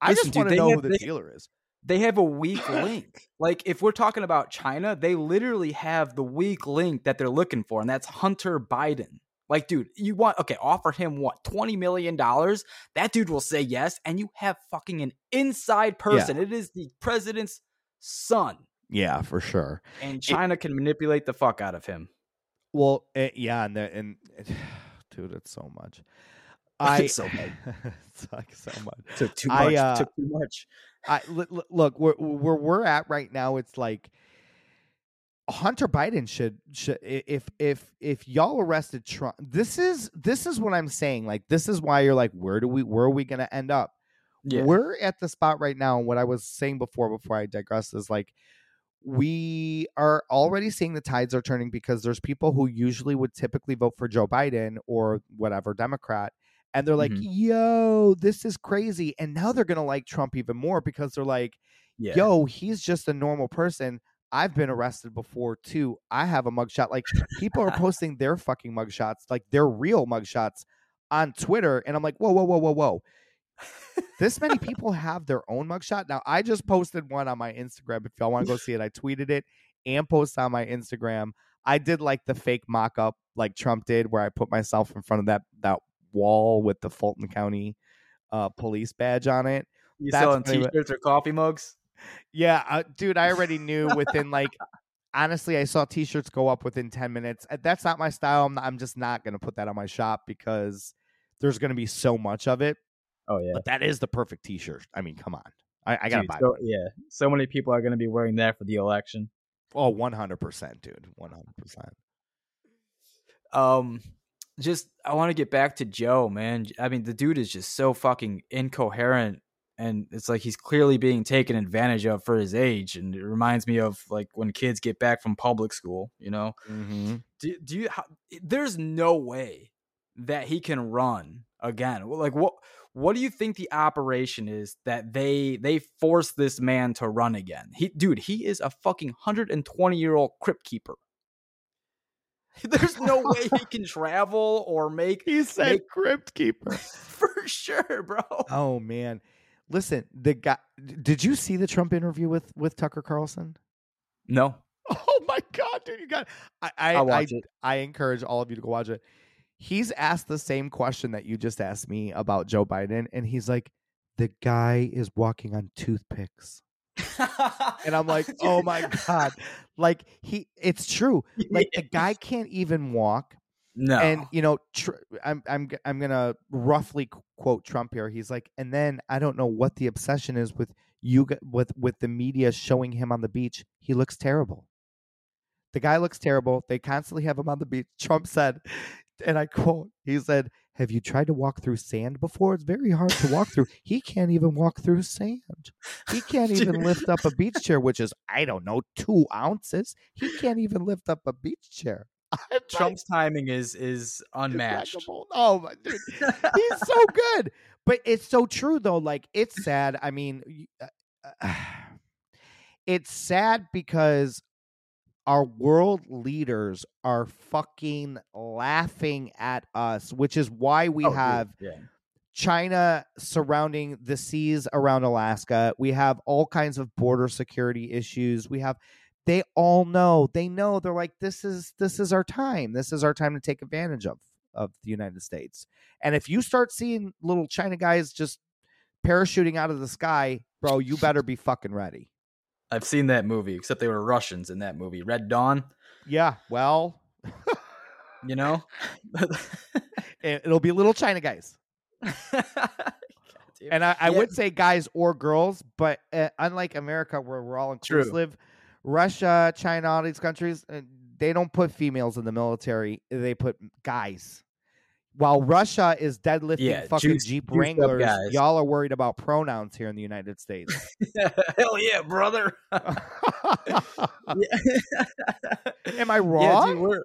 [SPEAKER 2] I
[SPEAKER 1] Listen,
[SPEAKER 2] just want to know
[SPEAKER 1] have-
[SPEAKER 2] who the
[SPEAKER 1] they-
[SPEAKER 2] dealer is.
[SPEAKER 1] they have a weak link. Like if we're talking about China, they literally have the weak link that they're looking for, and that's Hunter Biden. Like, dude, you want okay, offer him what, twenty million dollars? That dude will say yes, and you have fucking an inside person. It is the president's son.
[SPEAKER 2] Yeah, for sure.
[SPEAKER 1] And China can manipulate the fuck out of him.
[SPEAKER 2] Well, eh, yeah, and the, and *sighs* dude, it's so much. *laughs* I
[SPEAKER 1] It's so much. *laughs*
[SPEAKER 2] it's like so much.
[SPEAKER 1] Took too
[SPEAKER 2] I,
[SPEAKER 1] much.
[SPEAKER 2] uh,
[SPEAKER 1] took too much.
[SPEAKER 2] I li- li- look where where we're at right now. It's like Hunter Biden should should if if if y'all arrested Trump. This is this is what I'm saying. Like this is why you're like, where do we where are we gonna end up?
[SPEAKER 1] Yeah.
[SPEAKER 2] We're at the spot right now. and What I was saying before, before I digress, is like we are already seeing the tides are turning because there's people who usually would typically vote for Joe Biden or whatever Democrat, and they're like,
[SPEAKER 1] Mhm.
[SPEAKER 2] "Yo, this is crazy," and now they're gonna like Trump even more because they're like,
[SPEAKER 1] yeah.
[SPEAKER 2] "Yo, he's just a normal person." I've been arrested before too. I have a mugshot. Like people are *laughs* posting their fucking mugshots, like their real mugshots on Twitter, and I'm like, whoa, whoa, whoa, whoa, whoa. This many people have their own mugshot. Now, I just posted one on my Instagram. If y'all want to go see it, I tweeted it and posted on my Instagram. I did like the fake mock up like Trump did, where I put myself in front of that that wall with the Fulton County uh, police badge on it.
[SPEAKER 1] You
[SPEAKER 2] that's
[SPEAKER 1] selling t-shirts or coffee mugs?
[SPEAKER 2] Yeah, uh, dude, I already *laughs* knew within like honestly, I saw t-shirts go up within 10 minutes. Uh, That's not my style. I'm, not, I'm just not going to put that on my shop because there's going to be so much of it.
[SPEAKER 1] Oh yeah.
[SPEAKER 2] But that is the perfect t-shirt. I mean, come on. I, I got to
[SPEAKER 1] Dude,
[SPEAKER 2] buy
[SPEAKER 1] so,
[SPEAKER 2] one.
[SPEAKER 1] yeah. So many people are going to be wearing that for the election.
[SPEAKER 2] Oh, 100%, dude. 100%.
[SPEAKER 1] Um, just I want to get back to Joe, man. I mean, the dude is just so fucking incoherent, and it's like he's clearly being taken advantage of for his age. And it reminds me of like when kids get back from public school. You know,
[SPEAKER 2] Mm-hmm.
[SPEAKER 1] do, do you? How, there's no way that he can run again. Like what? What do you think the operation is that they they force this man to run again? He, dude, he is a fucking hundred and twenty year old crypt keeper. *laughs* There's no way he can *laughs* travel or make
[SPEAKER 2] He said
[SPEAKER 1] Make-
[SPEAKER 2] crypt keeper. *laughs*
[SPEAKER 1] for sure, bro.
[SPEAKER 2] oh, man. Listen, the guy, did you see the Trump interview with, with Tucker Carlson?
[SPEAKER 1] No,
[SPEAKER 2] Oh my god, dude! You got. I I I,
[SPEAKER 1] it.
[SPEAKER 2] I encourage all of you to go watch it. He's asked the same question that you just asked me about Joe Biden, and he's like, "The guy is walking on toothpicks," and I'm like, *laughs* "Oh my god!" Like he, it's true. Like the guy *laughs* can't even walk,
[SPEAKER 1] no,
[SPEAKER 2] and you know, tr- I'm I'm I'm gonna roughly qu- quote Trump here. He's like, and then I don't know what the obsession is with you with with the media showing him on the beach. He looks terrible. The guy looks terrible. They constantly have him on the beach. Trump said, and I quote, he said, Have you tried to walk through sand before? It's very hard to walk through. *laughs* He can't even walk through sand. He can't even lift up a beach chair, which is, I don't know, two ounces. He can't even lift up a beach chair. *laughs* *laughs*
[SPEAKER 1] Trump's timing is is unmatched.
[SPEAKER 2] Oh my dude, he's so good. But it's so true though. Like it's sad. I mean, uh, uh, *sighs* it's sad because our world leaders are fucking laughing at us, which is why we
[SPEAKER 1] Oh,
[SPEAKER 2] have
[SPEAKER 1] yeah.
[SPEAKER 2] China surrounding the seas around Alaska. We have all kinds of border security issues. We have they all know. They know they're like this is this is our time. This is our time to take advantage of of the United States. And if you start seeing little China guys just parachuting out of the sky, bro, you better be fucking ready.
[SPEAKER 1] I've seen that movie, except they were Russians in that movie, Red Dawn.
[SPEAKER 2] Yeah, well, *laughs*
[SPEAKER 1] You know, *laughs*
[SPEAKER 2] it, it'll be little China guys. *laughs* And I, I
[SPEAKER 1] Yeah.
[SPEAKER 2] would say guys or girls, but uh, unlike America, where we're all
[SPEAKER 1] True.
[SPEAKER 2] inclusive, Russia, China, all these countries, uh, they don't put females in the military. They put guys. While Russia is deadlifting
[SPEAKER 1] Yeah,
[SPEAKER 2] fucking
[SPEAKER 1] juiced-
[SPEAKER 2] Jeep
[SPEAKER 1] juiced up
[SPEAKER 2] Wranglers, y'all are worried about pronouns here in the United States. *laughs*
[SPEAKER 1] hell yeah, brother. *laughs*
[SPEAKER 2] Am I *laughs*
[SPEAKER 1] Yeah,
[SPEAKER 2] wrong?
[SPEAKER 1] dude, we're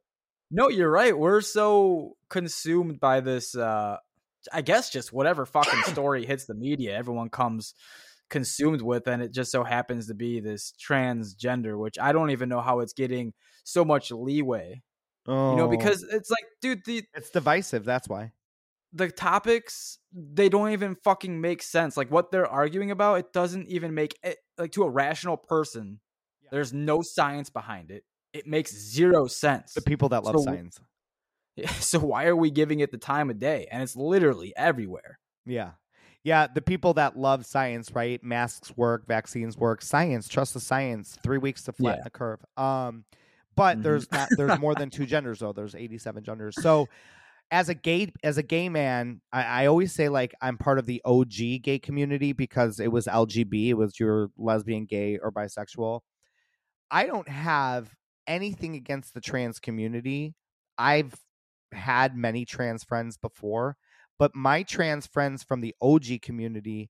[SPEAKER 1] no, you're right. We're so consumed by this. uh I guess just whatever fucking *coughs* story hits the media, everyone comes consumed with, and it just so happens to be this transgender, which I don't even know how it's getting so much leeway.
[SPEAKER 2] Oh,
[SPEAKER 1] You know, because it's like, dude, the
[SPEAKER 2] it's divisive. That's why.
[SPEAKER 1] the topics they don't even fucking make sense. Like what they're arguing about, it doesn't even make it like to a rational person.
[SPEAKER 2] Yeah.
[SPEAKER 1] There's no science behind it. It makes zero sense.
[SPEAKER 2] The people that love
[SPEAKER 1] So-
[SPEAKER 2] science. *laughs*
[SPEAKER 1] So why are we giving it the time of day? And it's literally everywhere.
[SPEAKER 2] Yeah. Yeah, the people that love science, right? Masks work, vaccines work, science, trust the science, three weeks to flatten
[SPEAKER 1] Yeah.
[SPEAKER 2] the curve. Um, but
[SPEAKER 1] Mhm.
[SPEAKER 2] there's not there's more than two genders though. There's 87 genders. So as a gay as a gay man, I, I always say like I'm part of the OG gay community because it was LGB, it was your lesbian, gay, or bisexual. I don't have anything against the trans community. I've had many trans friends before, but my trans friends from the OG community,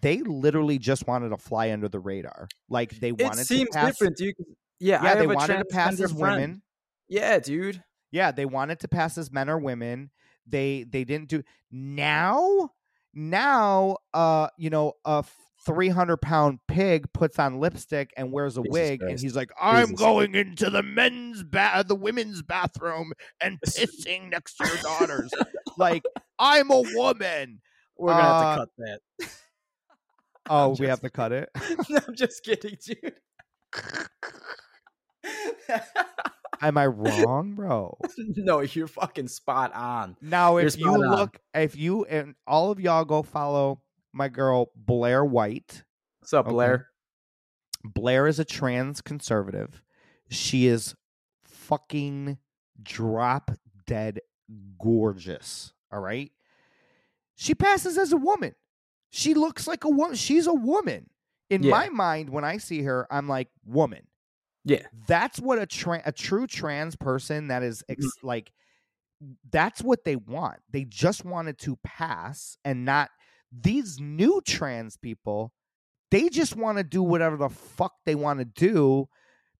[SPEAKER 2] they literally just wanted to fly under the radar. Like they wanted.
[SPEAKER 1] It seems
[SPEAKER 2] to pass,
[SPEAKER 1] different, dude. Yeah, I
[SPEAKER 2] Yeah,
[SPEAKER 1] have
[SPEAKER 2] they
[SPEAKER 1] a
[SPEAKER 2] wanted to pass as
[SPEAKER 1] friend.
[SPEAKER 2] women.
[SPEAKER 1] Yeah, dude.
[SPEAKER 2] Yeah, they wanted to pass as men or women. They they didn't do now. Now, uh, you know, a three hundred pound pig puts on lipstick and wears a
[SPEAKER 1] Jesus
[SPEAKER 2] wig, and he's like, "I'm
[SPEAKER 1] Jesus.
[SPEAKER 2] going into the men's ba- the women's bathroom and *laughs* pissing next to your daughters." like, I'm a woman.
[SPEAKER 1] We're gonna
[SPEAKER 2] Uh,
[SPEAKER 1] have to cut that.
[SPEAKER 2] Oh, we have to cut it. *laughs*
[SPEAKER 1] I'm just kidding, dude.
[SPEAKER 2] Am I wrong, bro? *laughs*
[SPEAKER 1] no, you're fucking spot on.
[SPEAKER 2] Now, if you
[SPEAKER 1] on.
[SPEAKER 2] look, if you and all of y'all go follow my girl Blair White.
[SPEAKER 1] What's up,
[SPEAKER 2] Okay.
[SPEAKER 1] Blair?
[SPEAKER 2] Blair is a trans conservative. She is fucking drop dead gorgeous. All right. She passes as a woman. She looks like a woman. She's a woman. In
[SPEAKER 1] Yeah.
[SPEAKER 2] my mind, when I see her, I'm like, woman.
[SPEAKER 1] Yeah.
[SPEAKER 2] That's what a tra- a true trans person that is ex-
[SPEAKER 1] Mm-hmm.
[SPEAKER 2] like that's what they want. They just wanted to pass and not these new trans people. They just want to do whatever the fuck they want to do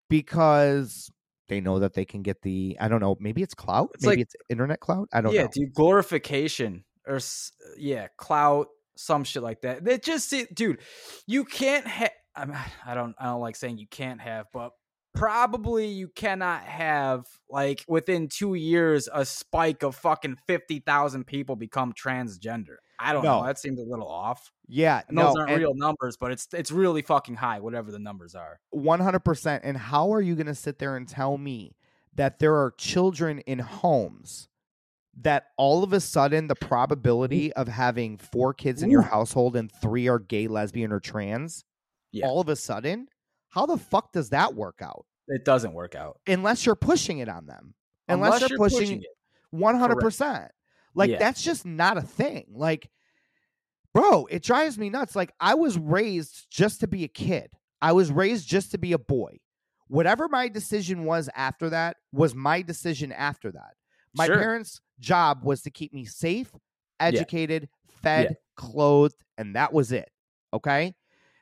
[SPEAKER 2] because they know that they can get the I don't know, maybe it's clout,
[SPEAKER 1] It's
[SPEAKER 2] maybe
[SPEAKER 1] like-
[SPEAKER 2] it's internet clout. I don't know.
[SPEAKER 1] yeah,
[SPEAKER 2] know.
[SPEAKER 1] dude, glorification or yeah, clout, some shit like that. They just see, dude, you can't have. *sighs* I don't, I don't like saying you can't have, but probably you cannot have like within two years a spike of fucking fifty thousand people become transgender. I don't
[SPEAKER 2] No.
[SPEAKER 1] know. That seems a little off.
[SPEAKER 2] yeah,
[SPEAKER 1] And
[SPEAKER 2] no,
[SPEAKER 1] those aren't real numbers, but it's it's really fucking high, whatever the numbers are.
[SPEAKER 2] 100%. And how are you going to sit there and tell me that there are children in homes that all of a sudden the mm. probability of having four kids in your household and three are gay, lesbian, or trans,
[SPEAKER 1] Yeah.
[SPEAKER 2] all of a sudden, how the fuck does that work out?
[SPEAKER 1] It doesn't work out
[SPEAKER 2] Unless you're pushing it on them. Unless, you're, pushing,
[SPEAKER 1] it.
[SPEAKER 2] 100%. Like
[SPEAKER 1] Yeah.
[SPEAKER 2] that's just not a thing. Like bro, it drives me nuts. Like I was raised just to be a kid. I was raised just to be a boy. whatever my decision was after that was my decision after that. My
[SPEAKER 1] Sure.
[SPEAKER 2] parents' job was to keep me safe, educated, fed, clothed, and that was it. Okay?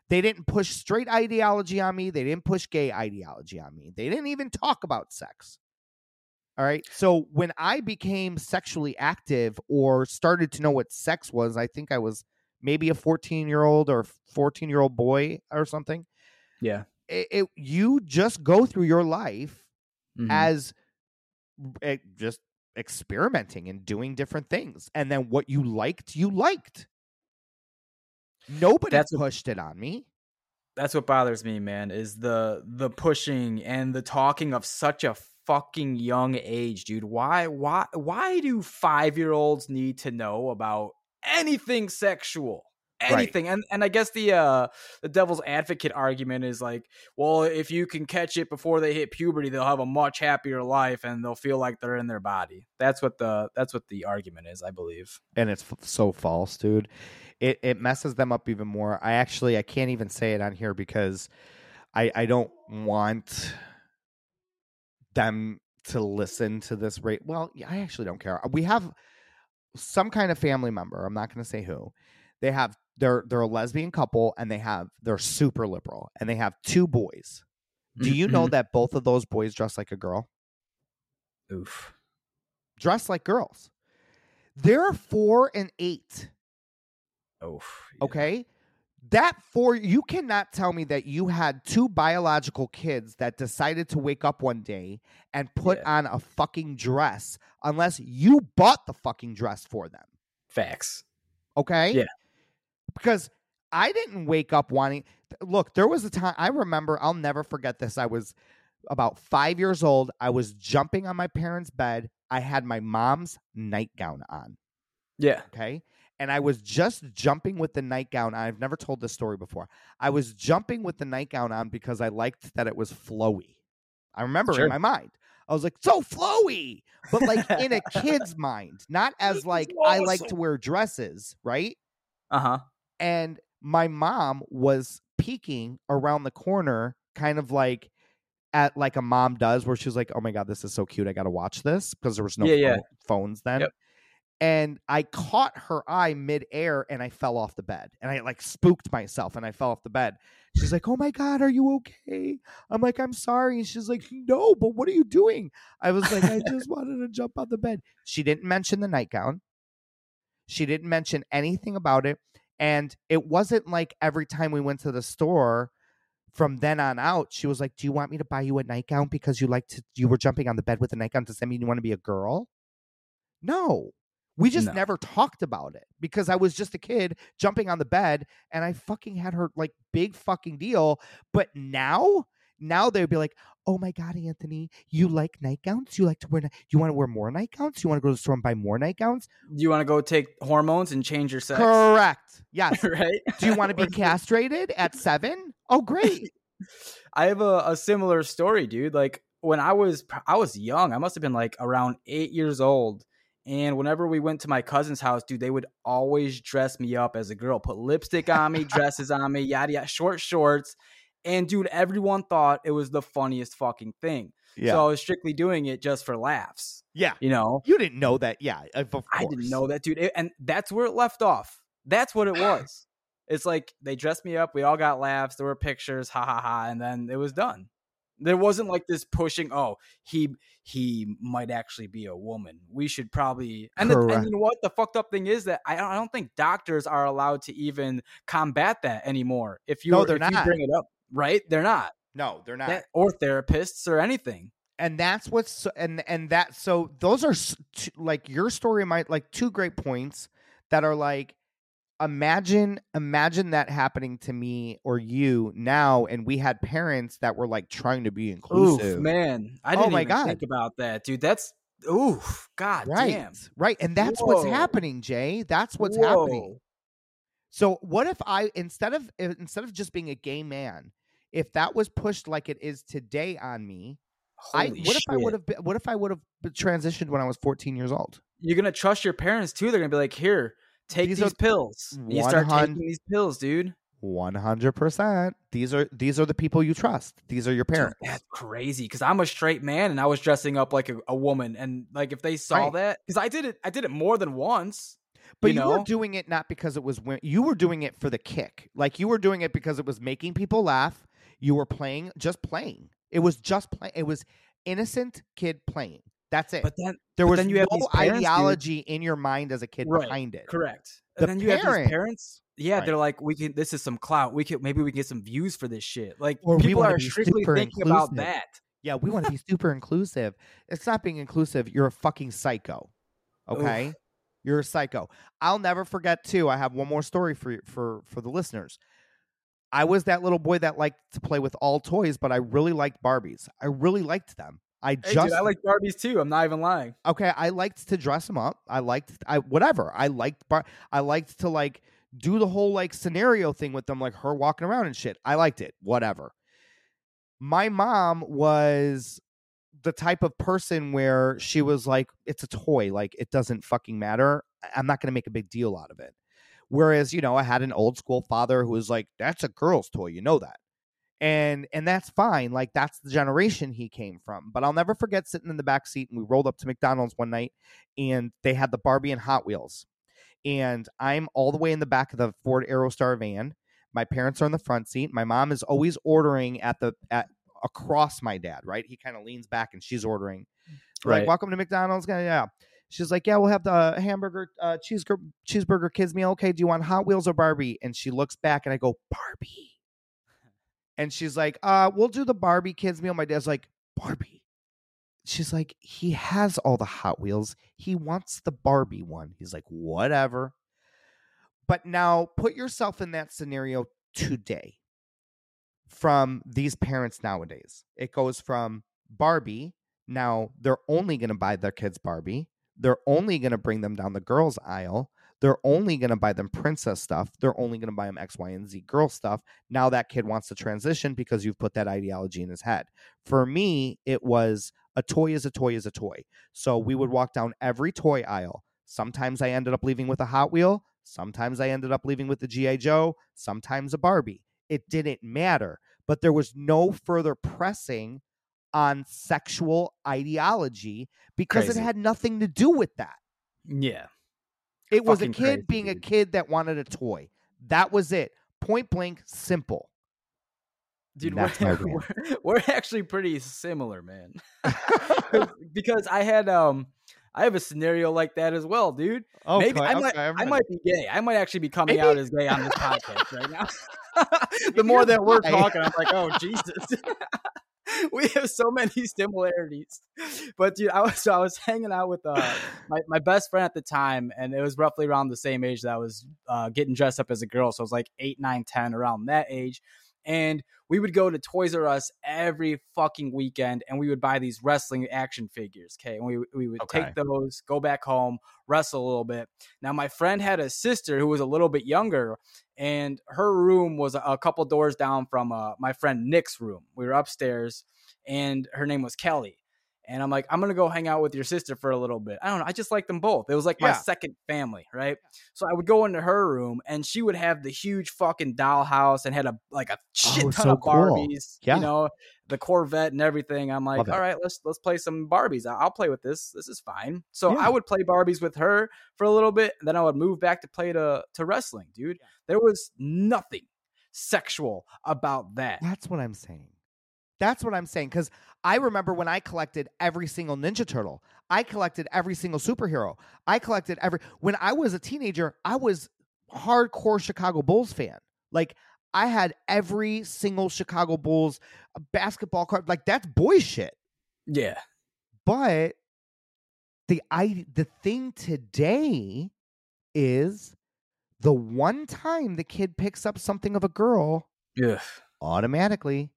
[SPEAKER 2] They didn't push straight ideology on me. They didn't push gay ideology on me. They didn't even talk about sex. All right. So when I became sexually active or started to know what sex was, I think I was maybe a 14 year old or 14 year old boy or something.
[SPEAKER 1] Yeah.
[SPEAKER 2] It, it, you just go through your life
[SPEAKER 1] Mhm.
[SPEAKER 2] as eh, just experimenting and doing different things. And then what you liked, you liked. Nobody
[SPEAKER 1] That's what-
[SPEAKER 2] pushed it on me.
[SPEAKER 1] that's what bothers me, man, is the the pushing and the talking of such a fucking young age, dude. Why why why do 5-year-olds need to know about anything sexual?
[SPEAKER 2] Right.
[SPEAKER 1] Anything. And and I guess the uh the devil's advocate argument is like, well, if you can catch it before they hit puberty, they'll have a much happier life and they'll feel like they're in their body. That's what the that's what the argument is, I believe.
[SPEAKER 2] and it's f- so false, dude. It it messes them up even more. I actually I can't even say it on here because I I don't want them to listen to this rate. Well, I actually don't care. We have some kind of family member. I'm not going to say who. They have they're they're a lesbian couple and they have they're super liberal and they have two boys. Do you know
[SPEAKER 1] Mhm.
[SPEAKER 2] that both of those boys dress like a girl?
[SPEAKER 1] Oof.
[SPEAKER 2] Dress like girls. They're 4 and 8.
[SPEAKER 1] Yeah.
[SPEAKER 2] Okay. That for you cannot tell me that you had two biological kids that decided to wake up one day and put
[SPEAKER 1] Yeah.
[SPEAKER 2] on a fucking dress unless you bought the fucking dress for them.
[SPEAKER 1] Facts.
[SPEAKER 2] Okay.
[SPEAKER 1] Yeah.
[SPEAKER 2] Because I didn't wake up wanting. Look, there was a time I remember. I'll never forget this. I was about five years old. I was jumping on my parents' bed. I had my mom's nightgown on.
[SPEAKER 1] Yeah.
[SPEAKER 2] Okay. And I was just jumping with the nightgown. I've never told this story before. I was jumping with the nightgown on because I liked that it was flowy. I remember
[SPEAKER 1] Sure.
[SPEAKER 2] in my mind. I was like, so flowy, but like in a kid's *laughs* mind, not as like I like to wear dresses, right?
[SPEAKER 1] Uh-huh.
[SPEAKER 2] And my mom was peeking around the corner, kind of like at like a mom does, where she's like, "Oh my god, this is so cute! I got to watch this," because there was no
[SPEAKER 1] Yeah, yeah.
[SPEAKER 2] phones then.
[SPEAKER 1] Yep.
[SPEAKER 2] And I caught her eye midair, and I fell off the bed, and I like spooked myself, and I fell off the bed. She's like, "Oh my god, are you okay?" I'm like, "I'm sorry," and she's like, "No, but what are you doing?" I was like, "I just *laughs* wanted to jump on the bed." She didn't mention the nightgown. She didn't mention anything about it. And it wasn't like every time we went to the store from then on out, she was like, Do you want me to buy you a nightgown because you like to, you were jumping on the bed with a nightgown? Does that mean you want to be a girl? No. We just
[SPEAKER 1] No.
[SPEAKER 2] never talked about it because I was just a kid jumping on the bed and I fucking had her like big fucking deal. But now, now they'd be like, Oh my God, Anthony, you like nightgowns? You like to wear, you want to wear more nightgowns? You want to go to the store and buy more nightgowns?
[SPEAKER 1] Do you want to go take hormones and change your sex?
[SPEAKER 2] Correct. *laughs* Yes.
[SPEAKER 1] right?
[SPEAKER 2] Do you want to be *laughs* castrated at seven? Oh, great. *laughs*
[SPEAKER 1] I have a, a similar story, dude. Like when I was I was young, I must have been like around eight years old. And whenever we went to my cousin's house, dude, they would always dress me up as a girl, put lipstick on me, dresses on me, yada yada, short shorts. And dude, everyone thought it was the funniest fucking thing.
[SPEAKER 2] Yeah.
[SPEAKER 1] So I was strictly doing it just for laughs.
[SPEAKER 2] yeah.
[SPEAKER 1] You know?
[SPEAKER 2] You didn't know that. Yeah.
[SPEAKER 1] I didn't know that, dude. It- and that's where it left off. That's what it was. *sighs* it's like they dressed me up. We all got laughs. There were pictures, ha ha ha, and then it was done. There wasn't like this pushing. Oh, he he might actually be a woman. We should probably. And, the, and you know what? The fucked up thing is that I don't, I don't think doctors are allowed to even combat that anymore. If you
[SPEAKER 2] No, they're
[SPEAKER 1] if you
[SPEAKER 2] not.
[SPEAKER 1] bring it up, right? They're not.
[SPEAKER 2] No, they're not.
[SPEAKER 1] That- or therapists or anything.
[SPEAKER 2] and that's what's so- and and that so those are like your story might like two great points that are like imagine imagine that happening to me or you now and we had parents that were like trying to be inclusive
[SPEAKER 1] Oof, man. I
[SPEAKER 2] Oh
[SPEAKER 1] didn't
[SPEAKER 2] my
[SPEAKER 1] even
[SPEAKER 2] God.
[SPEAKER 1] think about that, dude. That's oof. God
[SPEAKER 2] right
[SPEAKER 1] damn.
[SPEAKER 2] right and that's what's happening jay that's what's
[SPEAKER 1] Whoa.
[SPEAKER 2] happening so what if i instead of instead of just being a gay man if that was pushed like it is today on me i
[SPEAKER 1] Holy
[SPEAKER 2] what if i would have been, what if i would have transitioned when i was 14 years old
[SPEAKER 1] You're gonna trust your parents too. They're gonna be like, "Here, take
[SPEAKER 2] These
[SPEAKER 1] these, pills." You start taking these pills, dude.
[SPEAKER 2] One hundred percent. These are these are the people you trust. These are your parents.
[SPEAKER 1] Dude, that's crazy because I'm a straight man and I was dressing up like a, a woman, and like if they saw
[SPEAKER 2] Right.
[SPEAKER 1] that, because I did it, I did it more than once.
[SPEAKER 2] But
[SPEAKER 1] you
[SPEAKER 2] you, were doing it not because it was wi- you were doing it for the kick. Like you were doing it because it was making people laugh. You were playing just playing. It was just play. It was innocent kid playing. That's it.
[SPEAKER 1] But then,
[SPEAKER 2] there
[SPEAKER 1] but
[SPEAKER 2] was
[SPEAKER 1] then you have
[SPEAKER 2] no
[SPEAKER 1] these parents, dude.
[SPEAKER 2] ideology in your mind as a kid
[SPEAKER 1] Right,
[SPEAKER 2] behind it.
[SPEAKER 1] correct.
[SPEAKER 2] The
[SPEAKER 1] And then you have these parents. Yeah,
[SPEAKER 2] Right.
[SPEAKER 1] they're like, we can. This is some clout. We can maybe we can get some views for this shit. Like
[SPEAKER 2] Or
[SPEAKER 1] people are strictly thinking about that.
[SPEAKER 2] Yeah, we want to be *laughs* super inclusive. It's not being inclusive. You're a fucking psycho. Okay? You're a psycho. I'll never forget too. I have one more story for you- for for the listeners. I was that little boy that liked to play with all toys, but I really liked Barbies. I really liked them. I
[SPEAKER 1] Hey,
[SPEAKER 2] just
[SPEAKER 1] dude, I like Barbies too. I'm not even lying.
[SPEAKER 2] okay. I liked to dress them up. I liked I whatever. I liked bar. I liked to like do the whole like scenario thing with them, like her walking around and shit. I liked it. Whatever. My mom was the type of person where she was like, it's a toy. Like it doesn't fucking matter. I'm not going to make a big deal out of it. Whereas, you know, I had an old school father who was like, that's a girl's toy. You know that. And and that's fine. Like that's the generation he came from. But I'll never forget sitting in the back seat and we rolled up to McDonald's one night and they had the Barbie and Hot Wheels. And I'm all the way in the back of the Ford Aerostar van. My parents are in the front seat. My mom is always ordering at the at across my dad, right? He kind of leans back and she's ordering. We're Like,
[SPEAKER 1] Right.
[SPEAKER 2] welcome to McDonald's. Yeah. She's like, yeah, we'll have the hamburger, uh, cheese, cheeseburger kids meal. Okay, do you want Hot Wheels or Barbie? And she looks back and I go, Barbie. And she's like, uh, we'll do the Barbie kids meal. My dad's like, Barbie. She's like, he has all the Hot Wheels. He wants the Barbie one. He's like, whatever. But now put yourself in that scenario today from these parents nowadays. It goes from Barbie. Now they're only going to buy their kids Barbie. They're only going to bring them down the girls' aisle. They're only going to buy them princess stuff. They're only going to buy them X, Y, and Z girl stuff. Now that kid wants to transition because you've put that ideology in his head. For me, it was a toy is a toy is a toy. So we would walk down every toy aisle. Sometimes I ended up leaving with a Hot Wheel. Sometimes I ended up leaving with the G.I. Joe. Sometimes a Barbie. It didn't matter. But there was no further pressing on sexual ideology because
[SPEAKER 1] Crazy.
[SPEAKER 2] it had nothing to do with that.
[SPEAKER 1] Yeah.
[SPEAKER 2] It was a kid
[SPEAKER 1] crazy,
[SPEAKER 2] being a kid that wanted a toy. That was it. Point blank, simple.
[SPEAKER 1] Dude, we're, *laughs* we're, we're actually pretty similar, man. *laughs* *laughs* because I had um I have a scenario like that as well, dude.
[SPEAKER 2] Oh,
[SPEAKER 1] Maybe I might
[SPEAKER 2] I'm
[SPEAKER 1] I might be gay. I might actually be coming
[SPEAKER 2] Maybe-
[SPEAKER 1] out as gay on this podcast right now. the more that we're talking, I'm like, oh Jesus. *laughs* we have so many *laughs* similarities. But dude, I was so I was hanging out with uh *laughs* my, my best friend at the time, and it was roughly around the same age that I was uh, getting dressed up as a girl. So I was like eight, nine, ten, around that age. And we would go to Toys R Us every fucking weekend, and we would buy these wrestling action figures. Okay, and we we would
[SPEAKER 2] Okay.
[SPEAKER 1] take those, go back home, wrestle a little bit. Now my friend had a sister who was a little bit younger, and her room was a, couple doors down from uh, my friend Nick's room. We were upstairs, and her name was Kelly. And I'm like, I'm gonna go hang out with your sister for a little bit. I don't know. I just like them both. It was like my second family, right? So I would go into her room, and she would have the huge fucking dollhouse and had a like a shit
[SPEAKER 2] Oh,
[SPEAKER 1] ton
[SPEAKER 2] so
[SPEAKER 1] of
[SPEAKER 2] cool.
[SPEAKER 1] Barbies.
[SPEAKER 2] Yeah.
[SPEAKER 1] You know, the Corvette and everything. I'm like,
[SPEAKER 2] Love it.
[SPEAKER 1] all right, let's let's play some Barbies. I'll play with this. This is fine. So
[SPEAKER 2] Yeah.
[SPEAKER 1] I would play Barbies with her for a little bit, and then I would move back to play to to wrestling, dude. There was nothing sexual about that.
[SPEAKER 2] That's what I'm saying. That's what I'm saying. Because I remember when I collected every single Ninja Turtle, I collected every single superhero. I collected every. When I was a teenager, I was hardcore Chicago Bulls fan. Like I had every single Chicago Bulls uh, basketball card. Like that's boy shit.
[SPEAKER 1] Yeah.
[SPEAKER 2] But the I the thing today is the one time the kid picks up something of a girl,
[SPEAKER 1] Yeah.
[SPEAKER 2] automatically,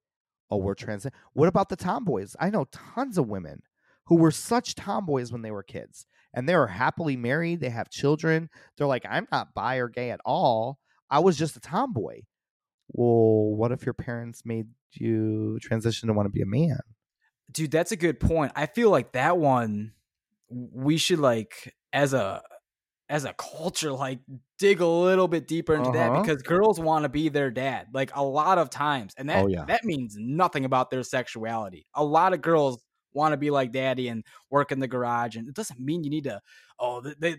[SPEAKER 2] oh, we're mm-hmm. trans. What about the tomboys? I know tons of women who were such tomboys when they were kids and they are happily married. They have children. They're like, I'm not bi or gay at all. I was just a tomboy. Well, what if your parents made you transition to want to be a man?
[SPEAKER 1] dude that's a good point i feel like that one we should like as a as a culture like dig a little bit deeper into uh-huh. that because girls want to be their dad like a lot of times and that oh, yeah. that means nothing about their sexuality a lot of girls want to be like daddy and work in the garage and it doesn't mean you need to oh they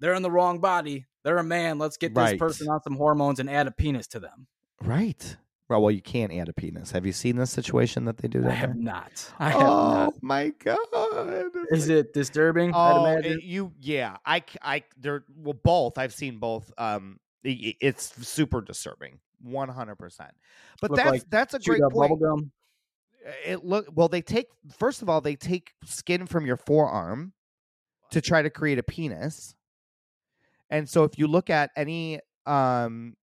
[SPEAKER 1] they're in the wrong body they're a man let's get right. this person on some hormones and add a penis to them
[SPEAKER 2] right well, well, you can't add a penis. Have you seen this situation that they do? That I
[SPEAKER 1] have not. *laughs* I have
[SPEAKER 2] oh
[SPEAKER 1] not.
[SPEAKER 2] my god!
[SPEAKER 1] Is it disturbing?
[SPEAKER 2] Oh, it, you yeah. I I they're well both. I've seen both. Um, it, it's super disturbing. One hundred percent. But Look that's like that's a great point. Bubblegum. It look well. They take first of all they take skin from your forearm to try to create a penis. And so if you look at any um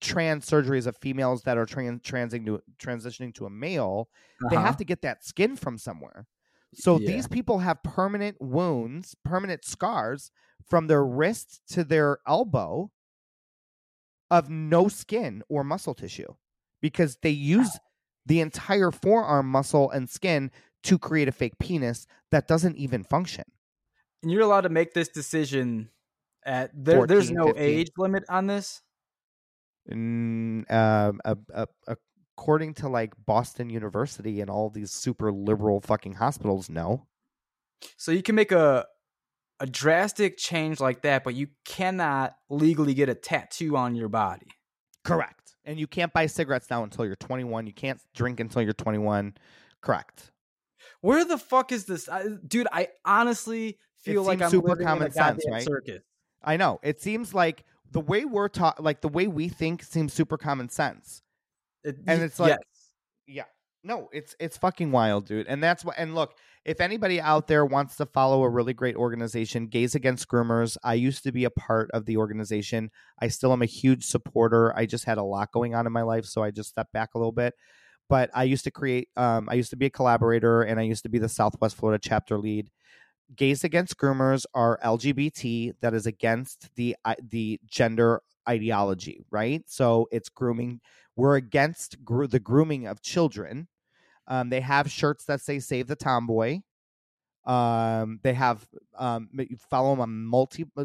[SPEAKER 2] trans surgeries of females that are trans transing to, transitioning to a male, uh-huh. they have uh-huh. to get that skin from somewhere. So yeah. these people have permanent wounds, permanent scars from their wrist to their elbow of no skin or muscle tissue because they use the entire forearm muscle and skin to create a fake penis that doesn't even function.
[SPEAKER 1] And you're allowed to make this decision at there, 14, there's no 15. age limit on this
[SPEAKER 2] um, uh, uh, according to like Boston University and all these super liberal fucking hospitals, no.
[SPEAKER 1] So you can make a a drastic change like that, but you cannot legally get a tattoo on your body.
[SPEAKER 2] Correct. And you can't buy cigarettes now until you're 21. You can't drink until you're 21. Correct.
[SPEAKER 1] Where the fuck is this, I, dude? I honestly feel like I'm super common sense, right? Circus.
[SPEAKER 2] I know. It seems like the way we're taught, like the way we think, seems super common sense. It, and it's like, yes. yeah, no, it's it's fucking wild, dude. And that's what. And look, if anybody out there wants to follow a really great organization, Gays Against Groomers, I used to be a part of the organization. I still am a huge supporter. I just had a lot going on in my life, so I just stepped back a little bit. But I used to create. Um, I used to be a collaborator, and I used to be the Southwest Florida chapter lead gays against groomers are LGBT that is against the the gender ideology, right? So it's grooming. We're against the grooming of children. Um, they have shirts that say "Save the Tomboy." Um, they have um, follow them on multi uh,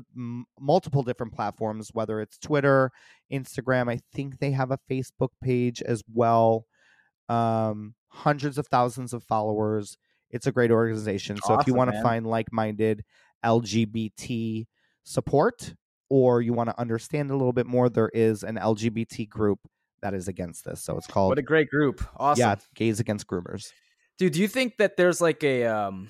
[SPEAKER 2] multiple different platforms, whether it's Twitter, Instagram. I think they have a Facebook page as well. Um, hundreds of thousands of followers. It's a great organization. So if you want to find like-minded LGBT support or you want to understand a little bit more, there is an LGBT group that is against this. So it's called
[SPEAKER 1] What a great group. Awesome. Yeah,
[SPEAKER 2] Gays Against Groomers.
[SPEAKER 1] Dude, do you think that there's like a um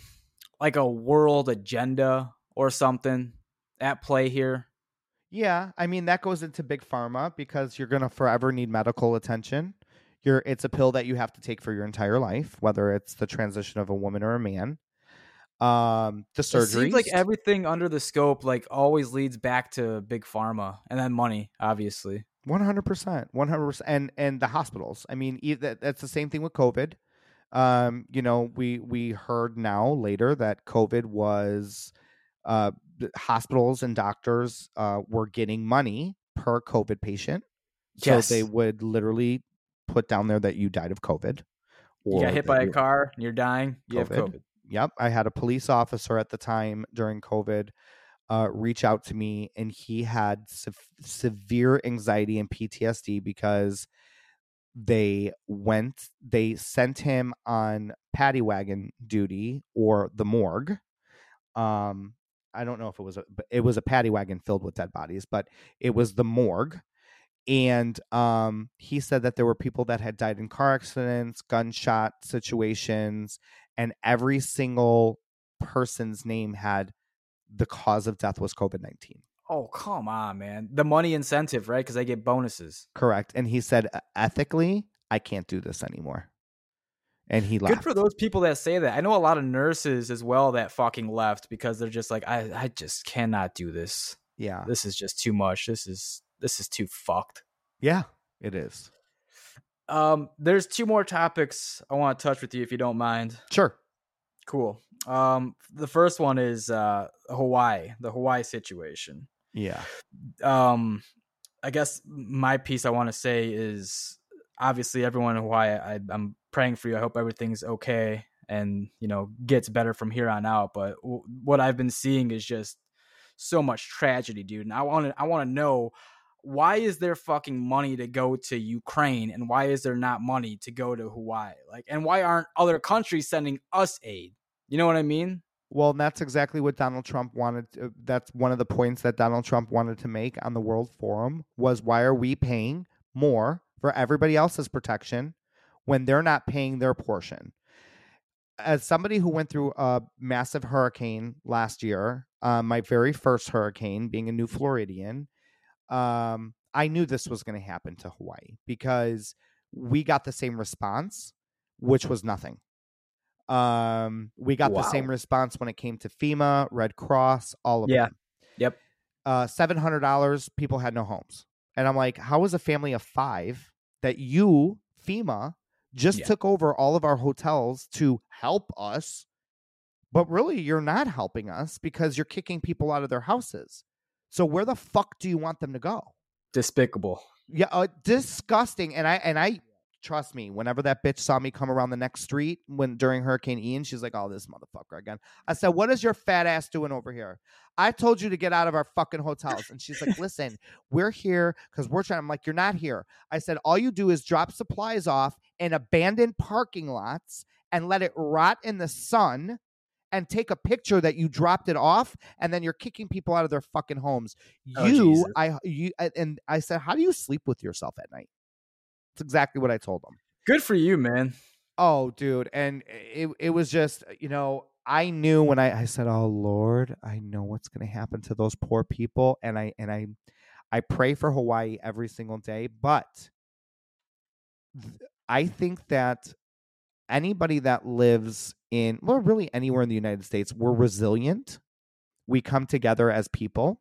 [SPEAKER 1] like a world agenda or something at play here?
[SPEAKER 2] Yeah, I mean that goes into big pharma because you're going to forever need medical attention you're it's a pill that you have to take for your entire life, whether it's the transition of a woman or a man. Um, the surgery
[SPEAKER 1] seems like everything under the scope like always leads back to big pharma and then money, obviously.
[SPEAKER 2] One hundred percent, one hundred percent, and and the hospitals. I mean, that's the same thing with COVID. Um, you know, we we heard now later that COVID was uh, hospitals and doctors uh, were getting money per COVID patient. Yes. So they would literally put down there that you died of COVID.
[SPEAKER 1] Or you got hit by a car, and you're dying, you COVID. have COVID.
[SPEAKER 2] Yep. I had a police officer at the time during COVID uh, reach out to me, and he had se- severe anxiety and PTSD because they went, they sent him on paddy wagon duty or the morgue. Um, I don't know if it was a, it was a paddy wagon filled with dead bodies, but it was the morgue and um, he said that there were people that had died in car accidents, gunshot situations, and every single person's name had the cause of death was COVID 19.
[SPEAKER 1] Oh, come on, man. The money incentive, right? Because they get bonuses.
[SPEAKER 2] Correct. And he said, ethically, I can't do this anymore. And he left.
[SPEAKER 1] Good for those people that say that. I know a lot of nurses as well that fucking left because they're just like, I, I just cannot do this.
[SPEAKER 2] Yeah.
[SPEAKER 1] This is just too much. This is this is too fucked.
[SPEAKER 2] Yeah, it is.
[SPEAKER 1] Um, there's two more topics I want to touch with you if you don't mind.
[SPEAKER 2] Sure.
[SPEAKER 1] Cool. Um, the first one is uh Hawaii, the Hawaii situation.
[SPEAKER 2] Yeah.
[SPEAKER 1] Um, I guess my piece I want to say is obviously everyone in Hawaii. I, I'm praying for you. I hope everything's okay and you know gets better from here on out. But w- what I've been seeing is just so much tragedy, dude. And I want to I want to know why is there fucking money to go to Ukraine and why is there not money to go to Hawaii? Like and why aren't other countries sending us aid? You know what I mean?
[SPEAKER 2] Well, that's exactly what Donald Trump wanted. To, that's one of the points that Donald Trump wanted to make on the World Forum was why are we paying more for everybody else's protection when they're not paying their portion? As somebody who went through a massive hurricane last year, uh, my very first hurricane, being a new Floridian, um, I knew this was going to happen to Hawaii because we got the same response, which was nothing. Um, we got wow. the same response when it came to FEMA, Red Cross, all of yeah. them.
[SPEAKER 1] Yep.
[SPEAKER 2] Uh, seven hundred dollars. People had no homes, and I'm like, how is a family of five that you FEMA just yeah. took over all of our hotels to help us, but really you're not helping us because you're kicking people out of their houses. So where the fuck do you want them to go?
[SPEAKER 1] Despicable.
[SPEAKER 2] Yeah, uh, disgusting. And I and I trust me, whenever that bitch saw me come around the next street when during Hurricane Ian, she's like, "Oh, this motherfucker again." I said, "What is your fat ass doing over here?" I told you to get out of our fucking hotels, and she's like, *laughs* "Listen, we're here because we're trying." I'm like, "You're not here." I said, "All you do is drop supplies off in abandoned parking lots and let it rot in the sun." And take a picture that you dropped it off, and then you're kicking people out of their fucking homes. Oh, you, I, you, and I said, how do you sleep with yourself at night? That's exactly what I told them.
[SPEAKER 1] Good for you, man.
[SPEAKER 2] Oh, dude. And it, it was just, you know, I knew when I, I said, Oh Lord, I know what's gonna happen to those poor people. And I and I I pray for Hawaii every single day. But I think that anybody that lives in well, really anywhere in the United States, we're resilient. We come together as people.